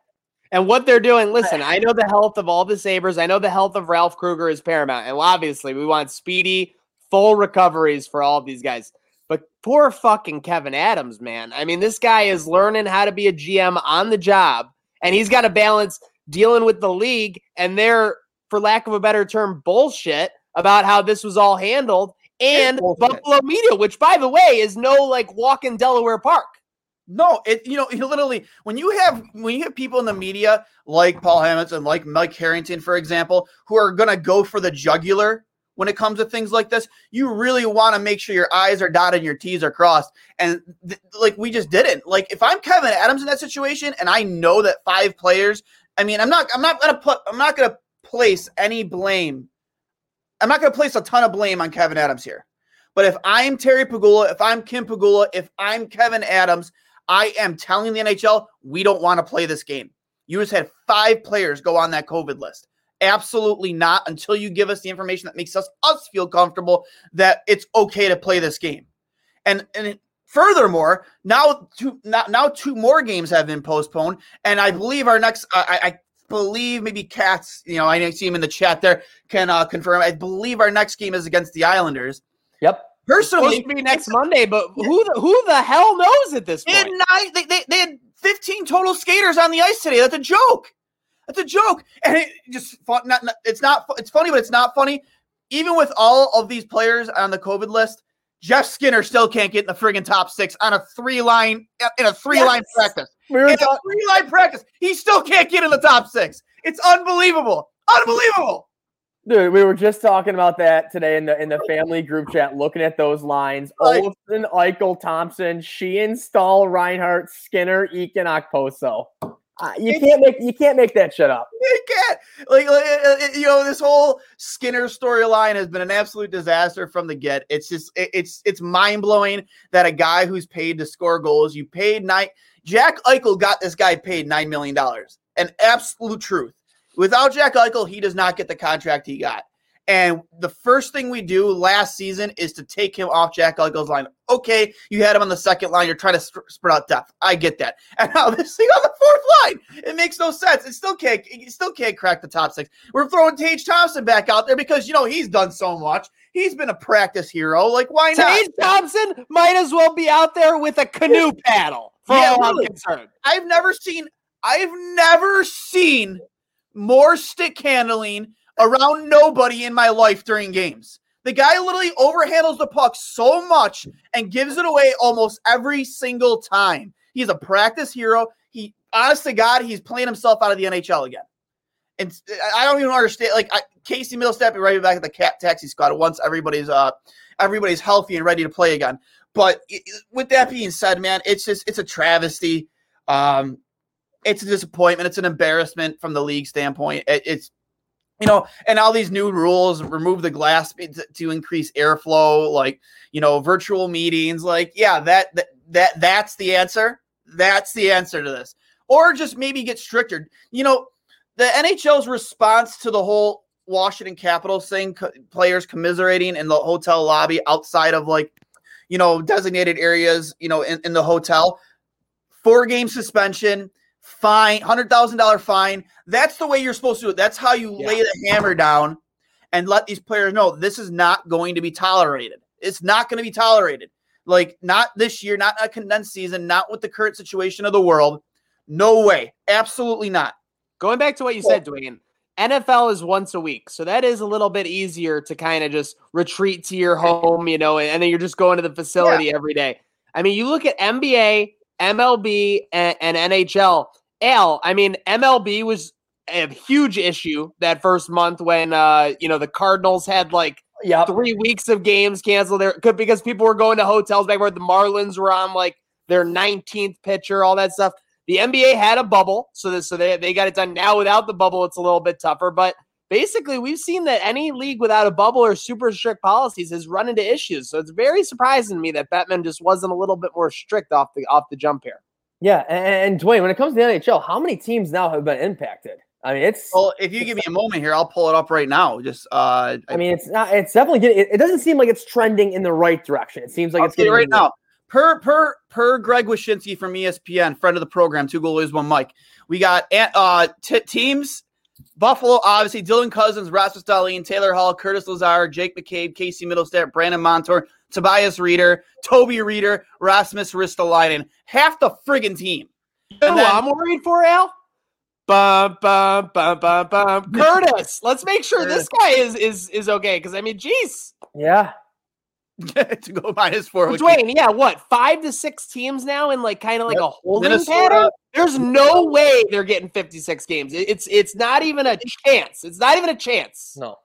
And what they're doing, listen, I know the health of all the Sabres. I know the health of Ralph Krueger is paramount. And obviously, we want speedy, full recoveries for all of these guys. But poor fucking Kevyn Adams, man. I mean, this guy is learning how to be a GM on the job, and he's got to balance dealing with the league and their, for lack of a better term, bullshit about how this was all handled and bullshit. Buffalo media, which, by the way, is no like walk in Delaware Park. No, it you know, you literally when you have when you have people in the media like Paul Hamilton, like Mike Harrington, for example, who are gonna go for the jugular when it comes to things like this, you really want to make sure your I's are dotted and your T's are crossed. And th- like we just didn't. Like if I'm Kevyn Adams in that situation and I know that five players, I mean, I'm not I'm not gonna put I'm not gonna place any blame. I'm not gonna place a ton of blame on Kevyn Adams here. But if I'm Terry Pegula, if I'm Kim Pegula, if I'm Kevyn Adams, I am telling the NHL we don't want to play this game. You just had five players go on that COVID list. Absolutely not until you give us the information that makes us us feel comfortable that it's okay to play this game. And and furthermore, now two now, now two more games have been postponed, and I believe our next I, I believe maybe Cats, you know, I see him in the chat there, can uh, confirm. I believe our next game is against the Islanders. Yep. Personally, Supposed to be next Monday, but who the, who the hell knows at this point? nine, they, they, they had 15 total skaters on the ice today. That's a joke. That's a joke. And it just fun, not, not- it's not it's funny, but it's not funny. Even with all of these players on the COVID list, Jeff Skinner still can't get in the friggin' top six on a three line in a three line practice. We were talking. three line practice, he still can't get in the top six. It's unbelievable. Unbelievable. Dude, we were just talking about that today in the in the oh. family group chat, looking at those lines. Right. Olsen, Eichel, Thompson, Sheahan, Staal, Reinhart, Skinner, Eakin, Okposo. Uh, you can't make you can't make that shit up. You can't. Like, like, uh, uh, you know, this whole Skinner storyline has been an absolute disaster from the get. It's just, it- it's, it's mind blowing that a guy who's paid to score goals, you paid nine. Jack Eichel got this guy paid nine million dollars. An absolute truth. Without Jack Eichel, he does not get the contract he got. And the first thing we do last season is to take him off Jack Eichel's line. Okay, you had him on the second line. You're trying to sp- spread out depth. I get that. And now this thing on the fourth line, it makes no sense. It still can't. It still can't crack the top six. We're throwing Tage Thompson back out there because you know he's done so much. He's been a practice hero. Like why not? Tage Thompson might as well be out there with a canoe paddle. For Yeah, all I'm concerned. I've never seen. I've never seen more stick handling around nobody in my life during games. The guy literally overhandles the puck so much and gives it away almost every single time. He's a practice hero. He, honest to God, he's playing himself out of the NHL again. And I don't even understand. Like I, Casey be right back at the cat taxi squad once everybody's uh everybody's healthy and ready to play again. But i- i- with that being said, man, it's just it's a travesty. Um, it's a disappointment. It's an embarrassment from the league standpoint. It, it's you know, and all these new rules remove the glass to, increase airflow, like you know, virtual meetings. Like, yeah, that that, that that's the answer. That's the answer to this, or just maybe get stricter. You know, the NHL's response to the whole Washington Capitals thing, co- players commiserating in the hotel lobby outside of like, you know, designated areas, you know, in, in the hotel, four game suspension, fine, hundred thousand dollar fine. That's the way you're supposed to do it. That's how you lay the hammer down and let these players know this is not going to be tolerated. It's not going to be tolerated. Like not this year, not a condensed season, not with the current situation of the world. No way. Absolutely not. Going back to what you said, Dwayne, NFL is once a week. So that is a little bit easier to kind of just retreat to your home, you know, and then you're just going to the facility every day. I mean, you look at NBA, MLB, and, and NHL. Al, I mean, MLB was a huge issue that first month when, uh, you know, the Cardinals had like Yep. three weeks of games canceled there because people were going to hotels back where the Marlins were on like their 19th pitcher, all that stuff. The NBA had a bubble, so that, so they, they got it done. Now without the bubble, it's a little bit tougher. But basically, we've seen that any league without a bubble or super strict policies has run into issues. So it's very surprising to me that Bettman just wasn't a little bit more strict off the off the jump here. Yeah, and, and Dwayne, when it comes to the NHL, how many teams now have been impacted? I mean, it's. Well, if you give me a moment here, I'll pull it up right now. Just uh I mean, it's not. It's definitely getting. It, it doesn't seem like it's trending in the right direction. It seems like I'll it's tell getting right now. Per per per Greg Wyshynski from ESPN, friend of the program, two goalies, one Mic. We got uh t- teams. Buffalo, obviously, Dylan Cozens, Rasmus Dahlin, Taylor Hall, Curtis Lazar, Jake McCabe, Casey Mittelstadt, Brandon Montour, Tobias Rieder, Toby Rieder, Rasmus Ristolainen. Half the friggin' team. You know And who then- I'm worried for, Al? Bum, bum, bum, bum, bum. Curtis. Let's make sure this guy is is is okay. Because I mean, geez, Yeah, to go minus four. with Dwayne, yeah, what five to six teams now in like kind of like Yep. a holding Minnesota. pattern? There's no way they're getting 56 games. It's it's not even a chance. It's not even a chance. no.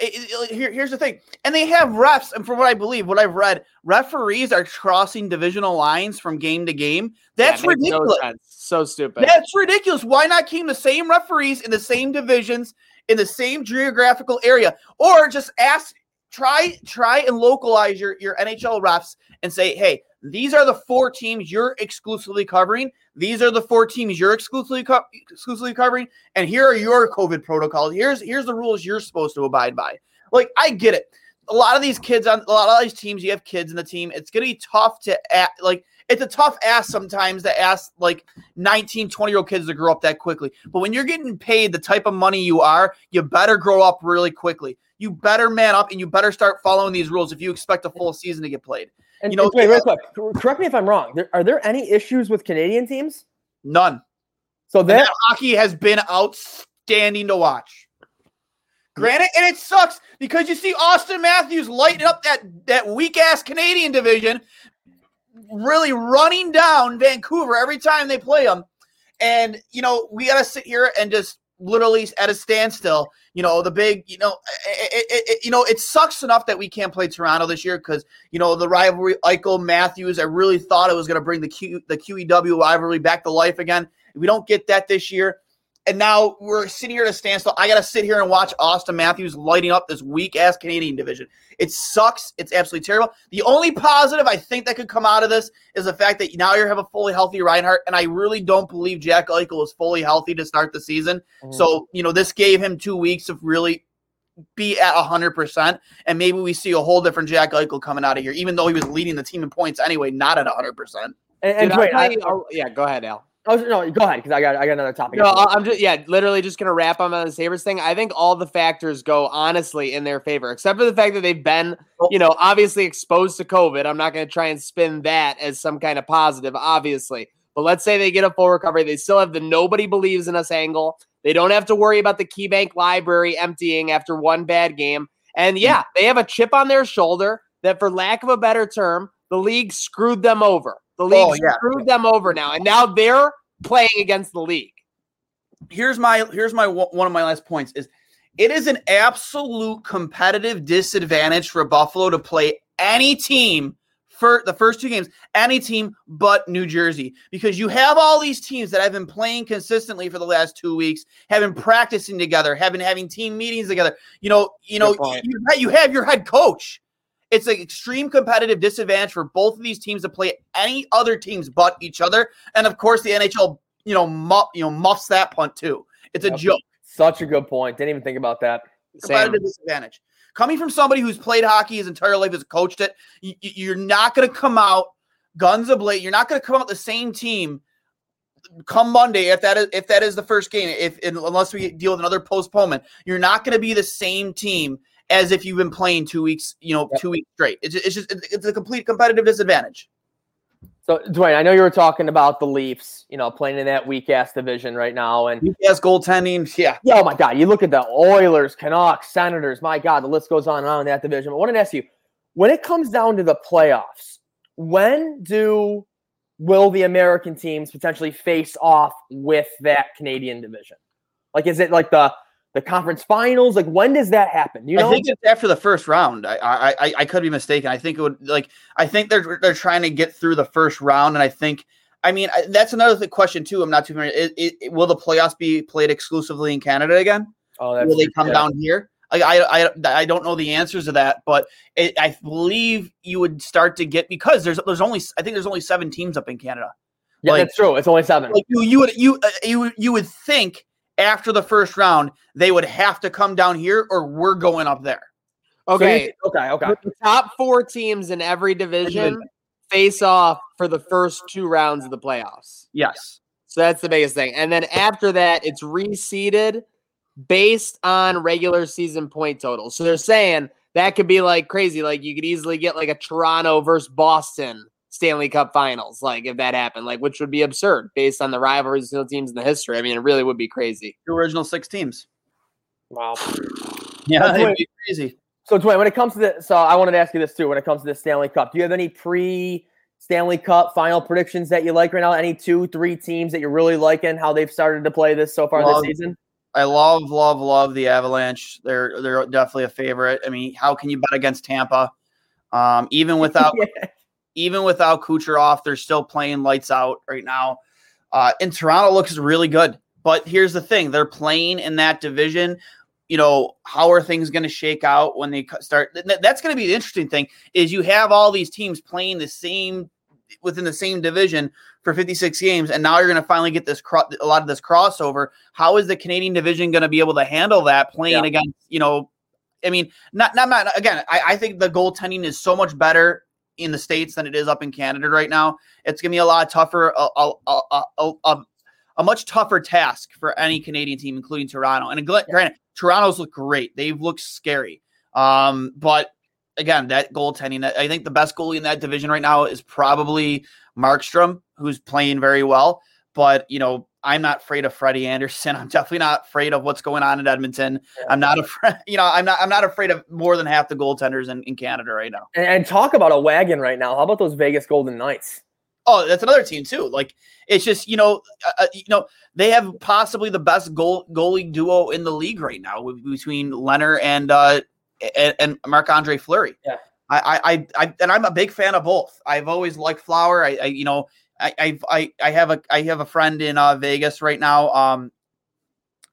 it- it- here, here's the thing, and they have refs, and from what I believe, what I've read, referees are crossing divisional lines from game to game. That's That makes no ridiculous. So stupid. That's ridiculous. Why not keep the same referees in the same divisions in the same geographical area, or just ask try try and localize your your NHL refs and say, hey, these are the four teams you're exclusively covering. These are the four teams you're exclusively co- exclusively covering, and here are your COVID protocols. Here's here's the rules you're supposed to abide by. Like I get it. A lot of these kids on a lot of these teams, you have kids in the team. It's gonna be tough to act, like it's a tough ask sometimes to ask like 19, 20 year old kids to grow up that quickly. But when you're getting paid the type of money you are, you better grow up really quickly. You better man up and you better start following these rules if you expect a full season to get played. And You know, wait, real quick. Correct me if I'm wrong. There, are there any issues with Canadian teams? None. So that that hockey has been outstanding to watch. Granted, and it sucks because you see Auston Matthews lighting up that that weak ass Canadian division, really running down Vancouver every time they play them. And you know, we gotta sit here and just literally at a standstill. You know, the big, you know, it, it, it- you know, it sucks enough that we can't play Toronto this year because you know the rivalry, Eichel Matthews. I really thought it was gonna bring the Q the QEW rivalry back to life again. We don't get that this year. And now we're sitting here at a standstill. I got to sit here and watch Auston Matthews lighting up this weak ass Canadian division. It sucks. It's absolutely terrible. The only positive I think that could come out of this is the fact that now you have a fully healthy Reinhart. And I really don't believe Jack Eichel is fully healthy to start the season. Mm-hmm. So, you know, this gave him two weeks of really be at 100%. And maybe we see a whole different Jack Eichel coming out of here, even though he was leading the team in points anyway, not at 100%. and, and Dude, wait, tell I, you- oh, yeah, go ahead, Al. Was, no, go ahead because I got I got another topic. No, I'm just yeah, literally just gonna wrap on the Sabres thing. I think all the factors go honestly in their favor, except for the fact that they've been, you know, obviously exposed to COVID. I'm not gonna try and spin that as some kind of positive, obviously. But let's say they get a full recovery, they still have the nobody believes in us angle. They don't have to worry about the KeyBank library emptying after one bad game. And yeah, mm. they have a chip on their shoulder that, for lack of a better term, the league screwed them over. The oh, league Oh, yeah. screwed them over now, and now they're playing against the league. here's my here's my one of my last points is it is an absolute competitive disadvantage for Buffalo to play any team for the first two games, any team but New Jersey, because you have all these teams that have been playing consistently for the last two weeks, have been practicing together, have been having team meetings together. You know, you know, you, you have your head coach. It's an extreme competitive disadvantage for both of these teams to play any other teams but each other, and of course the NHL, you know, mu- you know, muffs that punt too. It's a Yep. joke Such a good point. Didn't even think about that. competitive disadvantage. Coming from somebody who's played hockey his entire life, has coached it, you, you- you're not going to come out guns ablazing. You're not going to come out the same team come Monday if that is if that is the first game. If unless we deal with another postponement, you're not going to be the same team as if you've been playing two weeks, you know, Yep. two weeks straight. It's, it's just it's a complete competitive disadvantage. So Dwayne, I know you were talking about the Leafs, you know, playing in that weak ass division right now, and Yes, goaltending. Yeah, yeah, oh my god, you look at the Oilers, Canucks, Senators. My god, the list goes on and on in that division. But I want to ask you, when it comes down to the playoffs, when do will the American teams potentially face off with that Canadian division? Like, is it like the the conference finals? Like, when does that happen? You know, I think it's after the first round. I, I I I could be mistaken. I think it would like I think they're they're trying to get through the first round, and I think I mean I, that's another th- question too. I'm not too familiar. It, it, it- will the playoffs be played exclusively in Canada again? oh, that's will they come yeah. down here? Like I, I I don't know the answers to that, but it, I believe you would start to get because there's there's only I think there's only seven teams up in Canada. Yeah, like- that's true. It's only seven. Like you, you would you uh, you would- you would think after the first round they would have to come down here, or we're going up there. So Okay, okay, okay. the top four teams in every division face off for the first two rounds of the playoffs. Yes. So that's the biggest thing. And then after that, it's reseeded based on regular season point totals. So they're saying that could be like crazy. Like you could easily get like a Toronto versus Boston Stanley Cup finals, like if that happened, like which would be absurd based on the rivalries of the teams in the history. I mean, it really would be crazy. The original six teams. Wow. Yeah, That's it'd be crazy. So Dwayne, when it comes to the, so I wanted to ask you this too. When it comes to the Stanley Cup, do you have any pre Stanley Cup final predictions that you like right now? Any two, three teams that you're really liking how they've started to play this so far Love- this season? I love, love, love the Avalanche. They're they're definitely a favorite. I mean, how can you bet against Tampa? Um, even without Yeah. Even without Kucherov, they're still playing lights out right now. Uh, and Toronto looks really good. But here's the thing: they're playing in that division you know, how are things going to shake out when they start? That's going to be the interesting thing. Is you have all these teams playing the same within the same division for 56 games, and now you're going to finally get this cro- a lot of this crossover. How is the Canadian division going to be able to handle that playing Yeah. against you know? I mean, not not, not again. I, I think the goaltending is so much better in the states than it is up in Canada right now. It's going to be a lot tougher, a, a, a, a, a, a much tougher task for any Canadian team, including Toronto. And granted, Toronto's look great; they've looked scary. Um, but again, that goaltending, I think the best goalie in that division right now is probably Markstrom, who's playing very well. But you know, I'm not afraid of Freddie Andersen. I'm definitely not afraid of what's going on in Edmonton. I'm not afraid, you know, I'm not I'm not afraid of more than half the goaltenders in, in Canada right now. And, and talk about a wagon right now. How about those Vegas Golden Knights? Oh, that's another team too. Like it's just you know, uh, uh, you know, they have possibly the best goal goalie duo in the league right now with- between Leonard and uh and, and Marc Andre Fleury. Yeah. I, I, I, I, and I'm a big fan of both. I've always liked Flower. I, I you know, I, I, I, I have a, I have a friend in uh, Vegas right now. Um,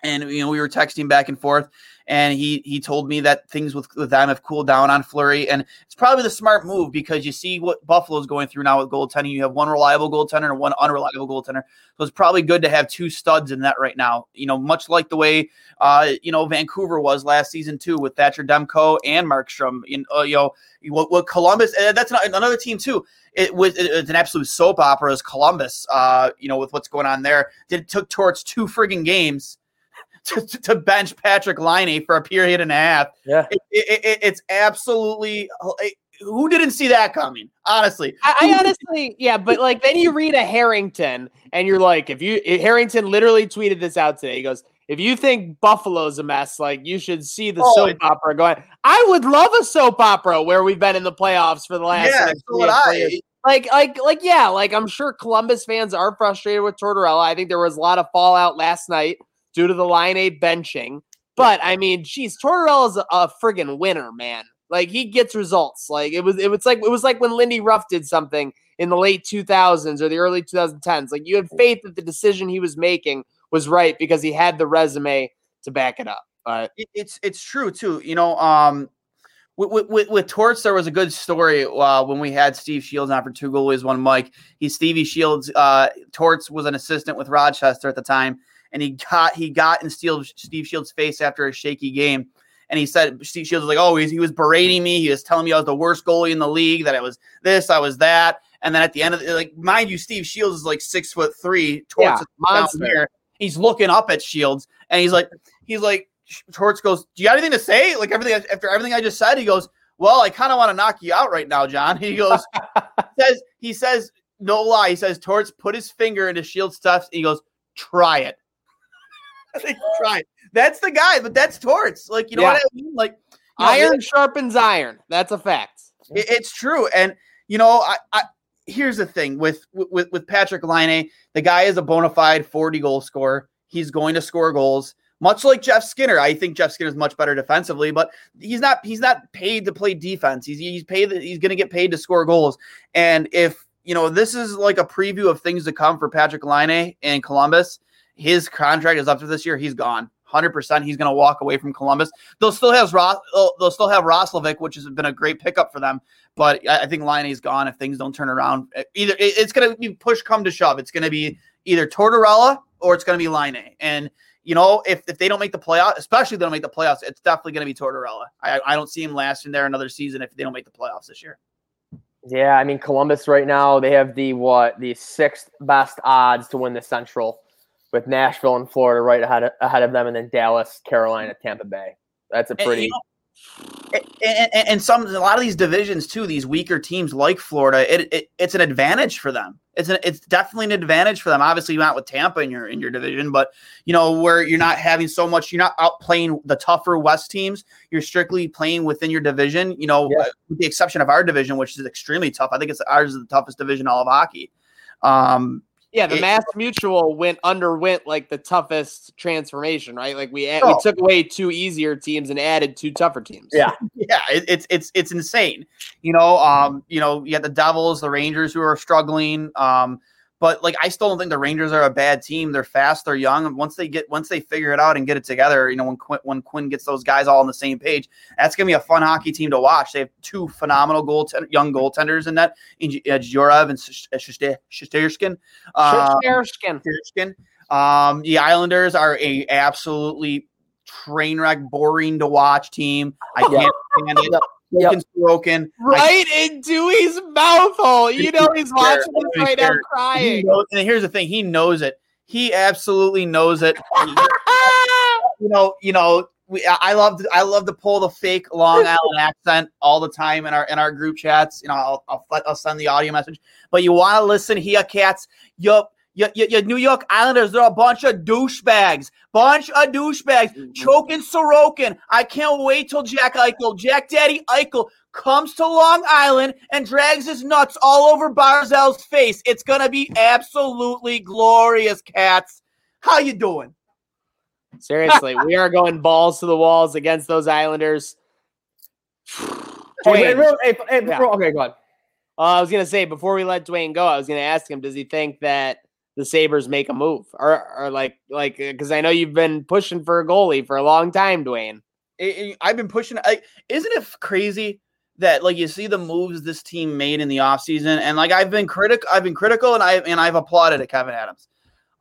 and you know, we were texting back and forth, and he he told me that things with, with them have cooled down on Fleury, and it's probably the smart move because you see what Buffalo's going through now with goaltending. You have one reliable goaltender and one unreliable goaltender, so it's probably good to have two studs in that right now. You know, much like the way uh you know Vancouver was last season too with Thatcher Demko and Markstrom. In uh, you know what, what Columbus, that's not, another team too. It was it- it's an absolute soap opera as Columbus. Uh, you know with what's going on there. It took towards two friggin' games to, to- to bench Patrik Laine for a period and a half. Yeah. It, it, it- it's absolutely who didn't see that coming? Honestly, I, I honestly, yeah, but like then you read a Harrington and you're like, if you Harrington literally tweeted this out today. He goes, if you think Buffalo's a mess, like you should see the Oh, soap opera going. I would love a soap opera where we've been in the playoffs for the last yeah, like, so would I. Like, like, like, yeah, like I'm sure Columbus fans are frustrated with Tortorella. I think there was a lot of fallout last night due to the Laine benching. But I mean, geez, Tortorella's a, a friggin' winner, man. Like he gets results. Like it was, it was like it was like when Lindy Ruff did something in the late 2000s or the early 2010s. Like you had faith that the decision he was making was right because he had the resume to back it up. But it's it's true too. You know, um, with with, with, with Torts, there was a good story uh, when we had Steve Shields on for two goalies, one Mic. He's Stevie Shields. Uh, Torts was an assistant with Rochester at the time, and he got he got in Steve Steve Shields' face after a shaky game. And he said, Steve Shields was like, oh, he's, he was berating me. He was telling me I was the worst goalie in the league, that I was this, I was that. And then at the end of the, like, mind you, Steve Shields is like six foot three. Torts Yeah, is down here. He's looking up at Shields, and he's like, he's like, Torts goes, "Do you have anything to say?" Like everything after everything I just said, he goes, "Well, I kind of want to knock you out right now, John." He goes, says he says no lie. He says Torts put his finger into Shields' stuff. And he goes, "Try it." Try. That's the guy, but that's Torts. Like you know what I mean? Like you know, iron sharpens iron. That's a fact. it- it's true, and you know, I, I here's the thing with with with Patrik Laine, the guy is a bona fide 40 goal scorer. He's going to score goals, much like Jeff Skinner. I think Jeff Skinner is much better defensively, but he's not he's not paid to play defense. He's he's paid he's going to get paid to score goals. And if you know, this is like a preview of things to come for Patrik Laine in Columbus. His contract is up to this year. He's gone. 100% he's going to walk away from Columbus. They'll still have Ross, they'll, still have Roslovic, which has been a great pickup for them. But I, I think Laine's gone if things don't turn around. Either it's going to be push come to shove. It's going to be either Tortorella or it's going to be Laine. And you know, if, if they don't make the playoffs, especially if they don't make the playoffs, it's definitely going to be Tortorella. I, I don't see him lasting there another season if they don't make the playoffs this year. Yeah, I mean Columbus right now they have the what the sixth best odds to win the Central, with Nashville and Florida right ahead of, ahead of them, and then Dallas, Carolina, Tampa Bay. That's a And, pretty. you know, and, and, and some a lot of these divisions too, these weaker teams like Florida, it, it it's an advantage for them. It's an it's definitely an advantage for them. Obviously, you're not with Tampa in your in your division, but you know where you're not having so much, you're not out playing the tougher West teams. You're strictly playing within your division. You know, Yeah. with the exception of our division, which is extremely tough. I think it's ours is the toughest division all of hockey. Um, Yeah, the It- Mass Mutual went underwent like the toughest transformation, right? Like we Oh. we took away two easier teams and added two tougher teams. Yeah. yeah, it, it's it's it's insane. You know, um, you know, you got the Devils, the Rangers who are struggling. Um, But like, I still don't think the Rangers are a bad team. They're fast, they're young, and once they get once they figure it out and get it together, you know, when Quinn, when Quinn gets those guys all on the same page, that's gonna be a fun hockey team to watch. They have two phenomenal goaltend- young goaltenders in that, in uh, and Shesterskin. Uh, Sherskin. Shesterskin. Um, the Islanders are a absolutely train wreck, boring to watch team. I can't stand it. Yep. Broken, broken. I Right in Dewey's mouth hole. You know he's watching this right now care. He crying. knows- and here's the thing: he knows it. He absolutely knows it. you know, you know. We, I love to, I love to pull the fake Long Island accent all the time in our in our group chats. You know, I'll I'll, I'll send the audio message. But you want to listen here, cats? Yup. Your, your, your New York Islanders, they're a bunch of douchebags. Bunch of douchebags. Choking Sorokin. I can't wait till Jack Eichel, Jack Daddy Eichel, comes to Long Island and drags his nuts all over Barzal's face. It's gonna be absolutely glorious, cats. How you doing? Seriously, we are going balls to the walls against those Islanders. Dwayne, real- hey, hey, Yeah. okay, go ahead. uh, I was gonna say before we let Dwayne go, I was gonna ask him, does he think that the Sabres make a move, or, or like, like, because I know you've been pushing for a goalie for a long time, Dwayne. it- it- I've been pushing. I, isn't it crazy that like you see the moves this team made in the offseason and like I've been critical. I've been critical and I and I've applauded at Kevyn Adams.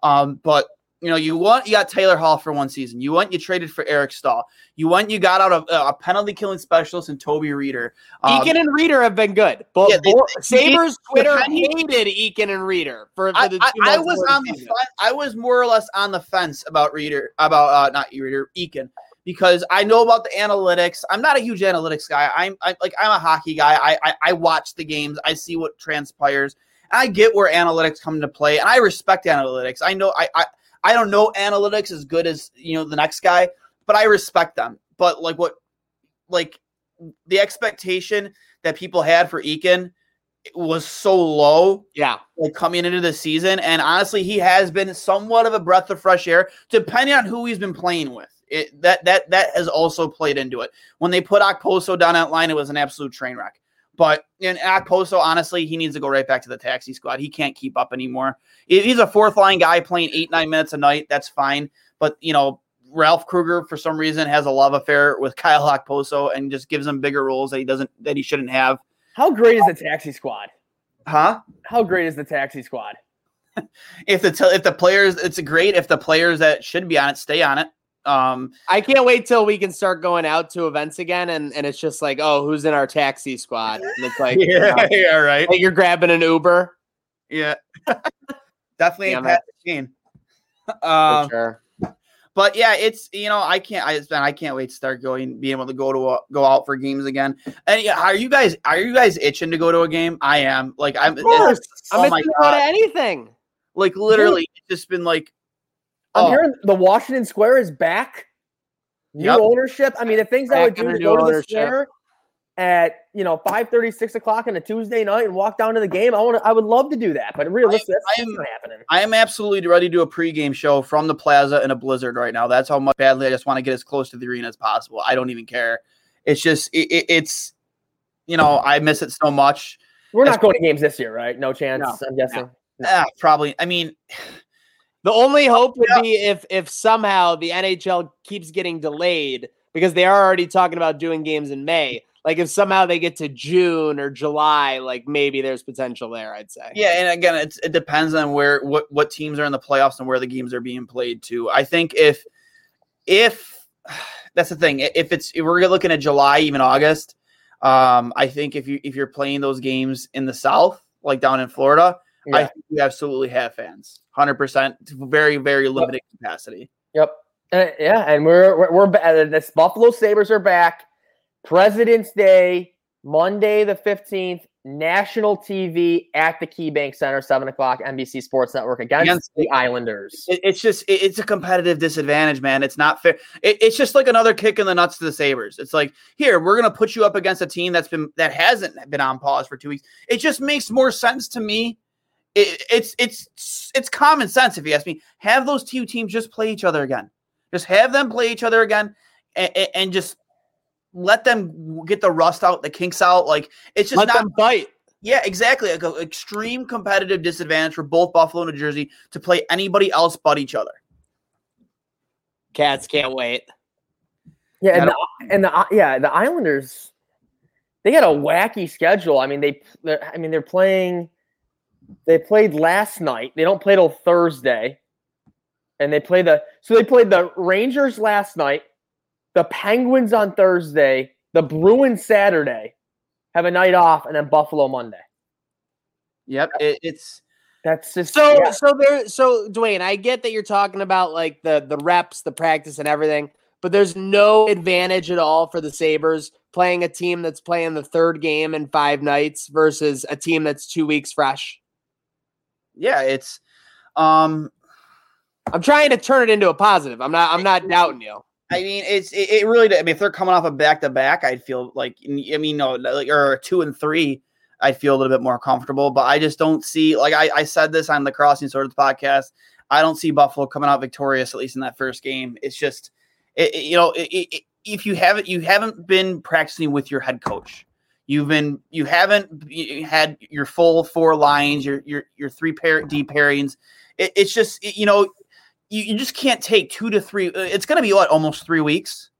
Um, but you know, you want you got Taylor Hall for one season. You went, you traded for Eric Staal. You went, you got out of uh, a penalty killing specialist and Toby Rieder. Um, Eakin and Rieder have been good, but yeah, they- they- Sabres Twitter hated Eakin and Rieder for, for I, the I, two I was on the season. fence. I was more or less on the fence about Rieder, about uh, not Rieder, Eakin, because I know about the analytics. I'm not a huge analytics guy. I'm I, like I'm a hockey guy. I, I I watch the games. I see what transpires. I get where analytics come into play, and I respect analytics. I know I I, I don't know analytics as good as you know the next guy, but I respect them. But like what, like the expectation that people had for Eakin was so low Yeah, like coming into the season. And honestly, he has been somewhat of a breath of fresh air, depending on who he's been playing with. It that that that has also played into it. When they put Okposo down that line, it was an absolute train wreck. But in Okposo, honestly, he needs to go right back to the taxi squad. He can't keep up anymore. He's a fourth line guy playing eight nine minutes a night. That's fine. But you know. Ralph Krueger, for some reason, has a love affair with Kyle Okposo and just gives him bigger roles that he doesn't that he shouldn't have. How great is the taxi squad? Huh? How great is the taxi squad? if the t- if the players it's great if the players that should be on it stay on it um I can't wait till we can start going out to events again, and, and it's just like, oh, who's in our taxi squad? And it's like, know, yeah right like you're grabbing an Uber. yeah definitely Yeah. Pat. For um sure. but yeah it's you know i can't i i can't wait to start going being able to go to a, go out for games again and yeah, are you guys are you guys itching to go to a game i am like i'm Of course, oh I'm my missing out God. on anything. like literally it's just been like I'm oh, hearing the Washington Square is back. New Yep. ownership. I mean, the things I would do new go to the square at you know 5 6 o'clock on a Tuesday night and walk down to the game. I want to. I would love to do that, but realistically, I am- not happening. I am absolutely ready to do a pregame show from the plaza in a blizzard right now. That's how much badly I just want to get as close to the arena as possible. I don't even care. It's just it, it- it's you know I miss it so much. We're not going to games this year, right? No chance. No. I'm guessing. Ah, probably. I mean, The only hope would Yeah. be if if somehow the NHL keeps getting delayed because they are already talking about doing games in May. Like if somehow they get to June or July, like maybe there's potential there. I'd say. yeah, and again, it's, it depends on where what what teams are in the playoffs and where the games are being played. Too. I think if if that's the thing, if it's if we're looking at July, even August, um, I think if you if you're playing those games in the South, like down in Florida, I think you absolutely have fans, hundred percent, very very limited capacity. Yep. Uh, yeah, and we're we're, we're uh, this Buffalo Sabres are back. President's Day, Monday the fifteenth, national TV at the KeyBank Center, seven o'clock, NBC Sports Network against, Against the Islanders. It, it's just it- it's a competitive disadvantage, man. It's not fair. It, it's just like another kick in the nuts to the Sabres. It's like here we're gonna put you up against a team that's been that hasn't been on pause for two weeks. It just makes more sense to me. It, it's it's it's common sense if you ask me. Have those two teams just play each other again. Just have them play each other again, and, and just let them get the rust out, the kinks out. Like it's just Let not them fight. Yeah, exactly. Like an extreme competitive disadvantage for both Buffalo and New Jersey to play anybody else but each other. Cats can't wait. Yeah, and the, and the yeah the Islanders, they got a wacky schedule. I mean they, I mean they're playing. They played last night. They don't play till Thursday, and they play the so they played the Rangers last night, the Penguins on Thursday, the Bruins Saturday, have a night off, and then Buffalo Monday. Yep, it, it's That's just So yeah. so there so Dwayne, I get that you're talking about like the the reps, the practice and everything, but there's no advantage at all for the Sabres playing a team that's playing the third game in 5 nights versus a team that's 2 weeks fresh. Yeah, it's um I'm trying to turn it into a positive. I'm not I'm not doubting you. I mean, it's it, it really. I mean, if they're coming off a back to back, I'd feel like I mean, no, like or two and three, I'd feel a little bit more comfortable. But I just don't see like I, I said this on the Crossing Swords podcast. I don't see Buffalo coming out victorious at least in that first game. It's just, it, it- you know, if you haven't you haven't been practicing with your head coach, you've been you haven't had your full four lines, your your your three pair deep pairings. It, it's just it- you know you, you just can't take two to three. uh, It's going to be what almost three weeks,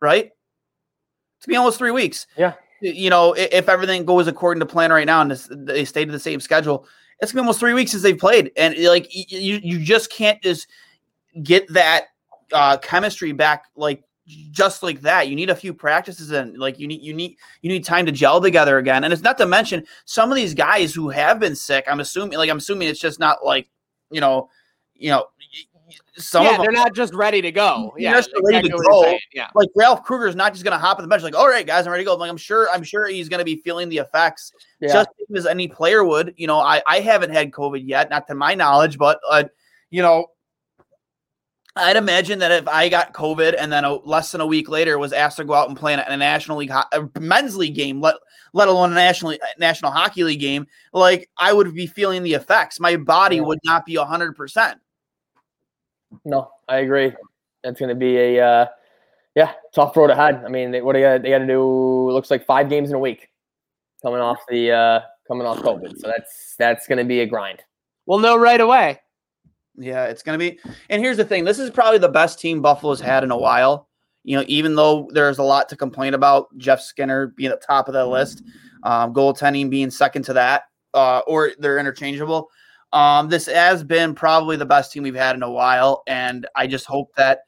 right? It's gonna be almost three weeks. Yeah. You know, if everything goes according to plan right now and this, they stay to the same schedule, it's gonna be almost three weeks since they've played, and like you, you just can't just get that uh, chemistry back like just like that. You need a few practices and like you need you need you need time to gel together again. And it's not to mention some of these guys who have been sick. I'm assuming like I'm assuming it's just not like you know you know some yeah, of them they're not just ready to go. Yeah, just ready to exactly what you're go. Yeah. like Ralph Krueger is not just going to hop on the bench like, all right, guys, I'm ready to go. Like I'm sure, I'm sure he's going to be feeling the effects yeah. just as any player would. You know, I I haven't had COVID yet, not to my knowledge, but uh, you know, I'd imagine that if I got COVID and then a, less than a week later was asked to go out and play in a, in a national league, ho- a men's league game, let let alone a national national hockey league game, like I would be feeling the effects. My body Yeah. would not be hundred percent. No, I agree. That's going to be a uh, yeah tough road ahead. I mean, they, what they got they got to do looks like five games in a week coming off the uh, coming off COVID. So that's that's going to be a grind. We'll know right away. Yeah, it's going to be. And here's the thing this is probably the best team Buffalo's had in a while. You know, even though there's a lot to complain about, Jeff Skinner being at the top of the list, um, goaltending being second to that, uh, or they're interchangeable. Um, this has been probably the best team we've had in a while. And I just hope that,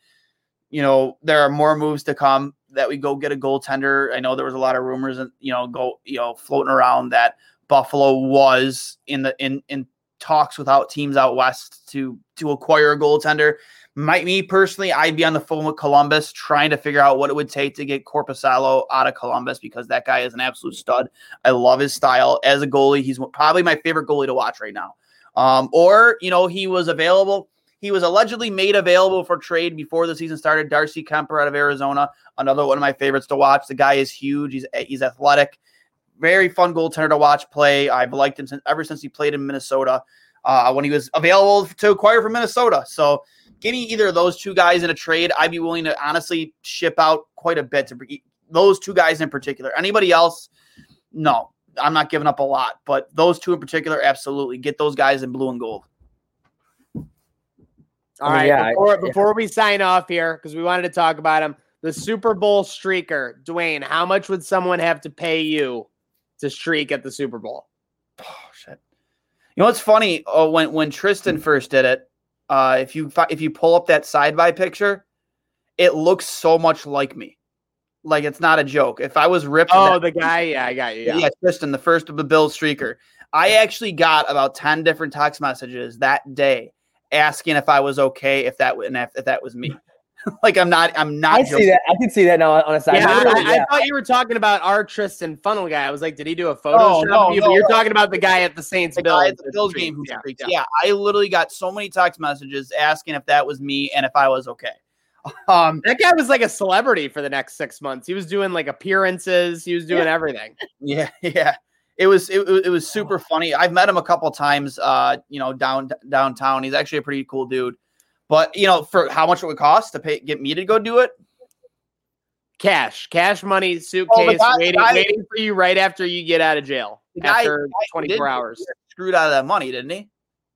you know, there are more moves to come that we go get a goaltender. I know there was a lot of rumors and, you know, go, you know, floating around that Buffalo was in the, in, in, talks without teams out west to to acquire a goaltender. Might me personally, I'd be on the phone with Columbus trying to figure out what it would take to get Korpisalo out of Columbus because that guy is an absolute stud. I love his style as a goalie. He's probably my favorite goalie to watch right now. Um, or you know, he was available. He was allegedly made available for trade before the season started. Darcy Kuemper out of Arizona, another one of my favorites to watch. The guy is huge. He's he's athletic very fun goaltender to watch play. I've liked him since, ever since he played in Minnesota uh, when he was available to acquire from Minnesota. So give me either of those two guys in a trade. I'd be willing to honestly ship out quite a bit to those two guys in particular. Anybody else? No, I'm not giving up a lot, but those two in particular, absolutely get those guys in blue and gold. All I mean, right, yeah, I- before, yeah. before we sign off here, because we wanted to talk about him, the Super Bowl streaker, Dwayne. How much would someone have to pay you to streak at the Super Bowl? Oh shit! You know what's funny? Oh, when when Tristan first did it, uh, if you if you pull up that side by picture, it looks so much like me. Like it's not a joke. If I was ripped, Oh, the guy. Yeah, I got you. yeah. Yeah. Tristan, the first of the Bill streaker. I actually got about ten different text messages that day asking if I was okay if that and if, if that was me. like I'm not. I'm not. I joking. see that. I can see that now on a side. Yeah, I, Literally, I- I thought you were talking about our Tristan funnel guy. I was like, did he do a photo Oh, no, of you? But no, you're no. talking about the guy at the Saints the Bills. guy at the Bills game who Yeah, streaked. yeah. Yeah, I literally got so many text messages asking if that was me and if I was okay. Um, That guy was like a celebrity for the next six months. He was doing like appearances. He was doing everything. yeah, yeah. It was it, it was super funny. I've met him a couple times. Uh, you know, down downtown. He's actually a pretty cool dude. But you know, for how much it would cost to pay get me to go do it? Cash, cash money, suitcase, guy- waiting, guy- waiting for you right after you get out of jail. After guy 24 hours. Screwed out of that money, didn't he?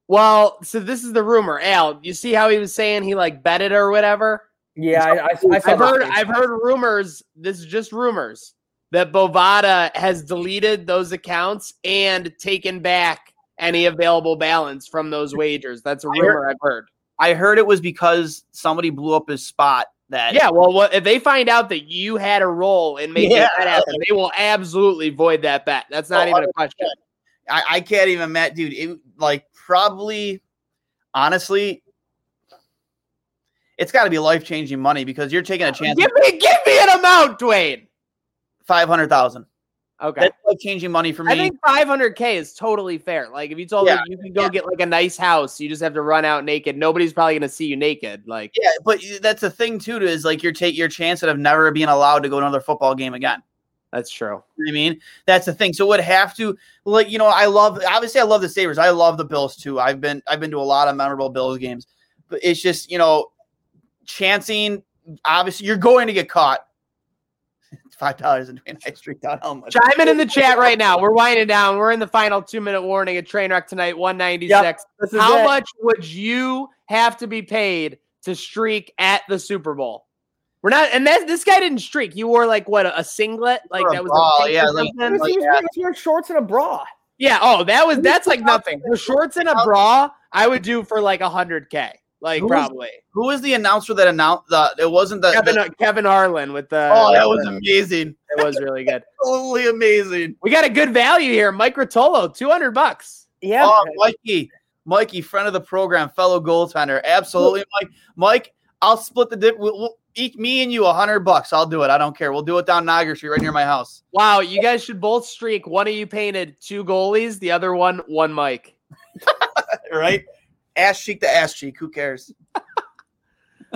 Well, so this is the rumor. Al, you see how he was saying he like betted or whatever? Yeah, I, I, I've heard. I've heard rumors, this is just rumors, that Bovada has deleted those accounts and taken back any available balance from those wagers. That's a I heard- rumor I've heard. I heard it was because somebody blew up his spot. That Yeah, well, what, if they find out that you had a role in making Yeah. that happen, they will absolutely void that bet. That's not Oh, even a question. I, I can't even met, dude. It like probably, honestly, it's got to be life changing money because you're taking a chance. Give me, give me an amount, Dwayne. Five hundred thousand. Okay. That's life changing money for me. I think 500k is totally fair. Like if you told Yeah, them you can go yeah. get like a nice house, you just have to run out naked. Nobody's probably gonna see you naked. Like yeah, but that's the thing too. Is like you're take your chance of never being allowed to go to another football game again. that's true. You know I mean, that's the thing. So it would have to like you know I love obviously I love the Sabres. I love the Bills too. I've been I've been to a lot of memorable Bills games, but it's just you know chancing. Obviously, you're going to get caught. Five dollars in High Street down Elmwood. Chime in in the chat right now. We're winding down. We're in the final two minute warning at Trainwreck tonight, 196. This is How it. much would you have to be paid to streak at the Super Bowl? We're not, and that this guy didn't streak. You wore like what a singlet, like a that was bra, a pink yeah, or like- something? He was, he was he was wearing shorts and a bra. Yeah. Oh, that was that's like nothing. The shorts and a bra, I would do for like a hundred k. Like Who was- probably Who was the announcer that announced the? It wasn't the. Kevin the- Kevin Harlan with the. oh, that was amazing! it was really good. Totally amazing. We got a good value here. Mike Rotolo, two hundred bucks. Yeah. Oh, Mikey, Mikey, friend of the program, fellow goaltender, absolutely, Mike. Mike, I'll split the dip. We'll, we'll eat me and you a hundred bucks. I'll do it. I don't care. We'll do it down Niagara Street, right near my house. Wow, you guys should both streak. One of you painted two goalies, the other one one Mic. Right? Ass cheek to ass cheek. Who cares?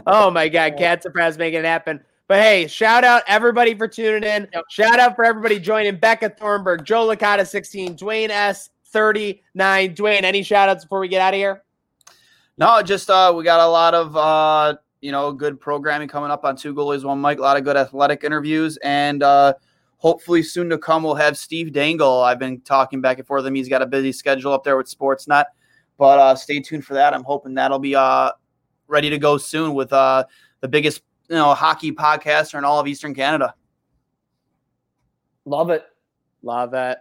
Oh my God, Cat Surprise making it happen. But hey, shout out everybody for tuning in. Shout out for everybody joining. Becca Thornburg, Joe Licata, 16, Dwayne S, 39. Dwayne, any shout outs before we get out of here? No, just uh, we got a lot of uh, you know, good programming coming up on two goalies, one Mic. A lot of good athletic interviews, and uh, hopefully soon to come we'll have Steve Dangle. I've been talking back and forth with him. He's got a busy schedule up there with Sportsnet, but uh, stay tuned for that. I'm hoping that'll be uh ready to go soon with uh the biggest you know hockey podcaster in all of Eastern Canada. Love it. Love it.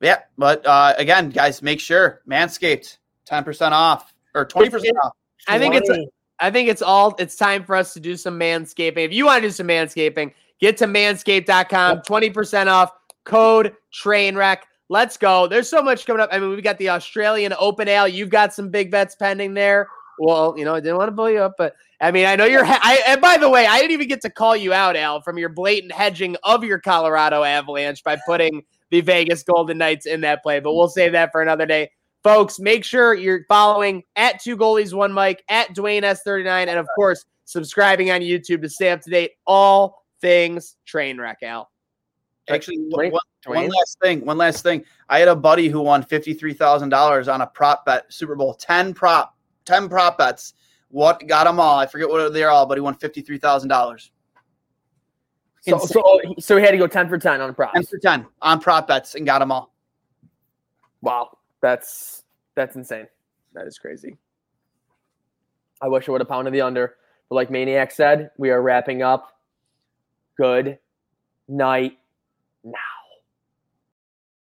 Yeah, but uh, again, guys, make sure Manscaped ten percent off or twenty percent off. I think it's Twenty. I think it's all it's time for us to do some manscaping. If you want to do some manscaping, get to manscaped.com, 20% off, code trainwreck. Let's go. There's so much coming up. I mean, we've got the Australian Open Ale. You've got some big bets pending there. Well, you know, I didn't want to blow you up, but I mean, I know you're. I, and by the way, I didn't even get to call you out, Al, from your blatant hedging of your Colorado Avalanche by putting the Vegas Golden Knights in that play. But we'll save that for another day. Folks, make sure you're following at two goalies, one Mic at Dwayne S39, and of course, subscribing on YouTube to stay up to date all things train wreck, Al. Actually, Dwayne- one, one last thing. One last thing. I had a buddy who won fifty three thousand dollars on a prop bet Super Bowl. Ten prop, ten prop bets. What got them all? I forget what they're all, but he won fifty three thousand dollars. So, so, so he had to go 10 for 10 on props. Ten for ten on prop bets and got them all. Wow. That's that's insane. That is crazy. I wish I would have pounded the under. But like Maniac said, we are wrapping up. Good night now.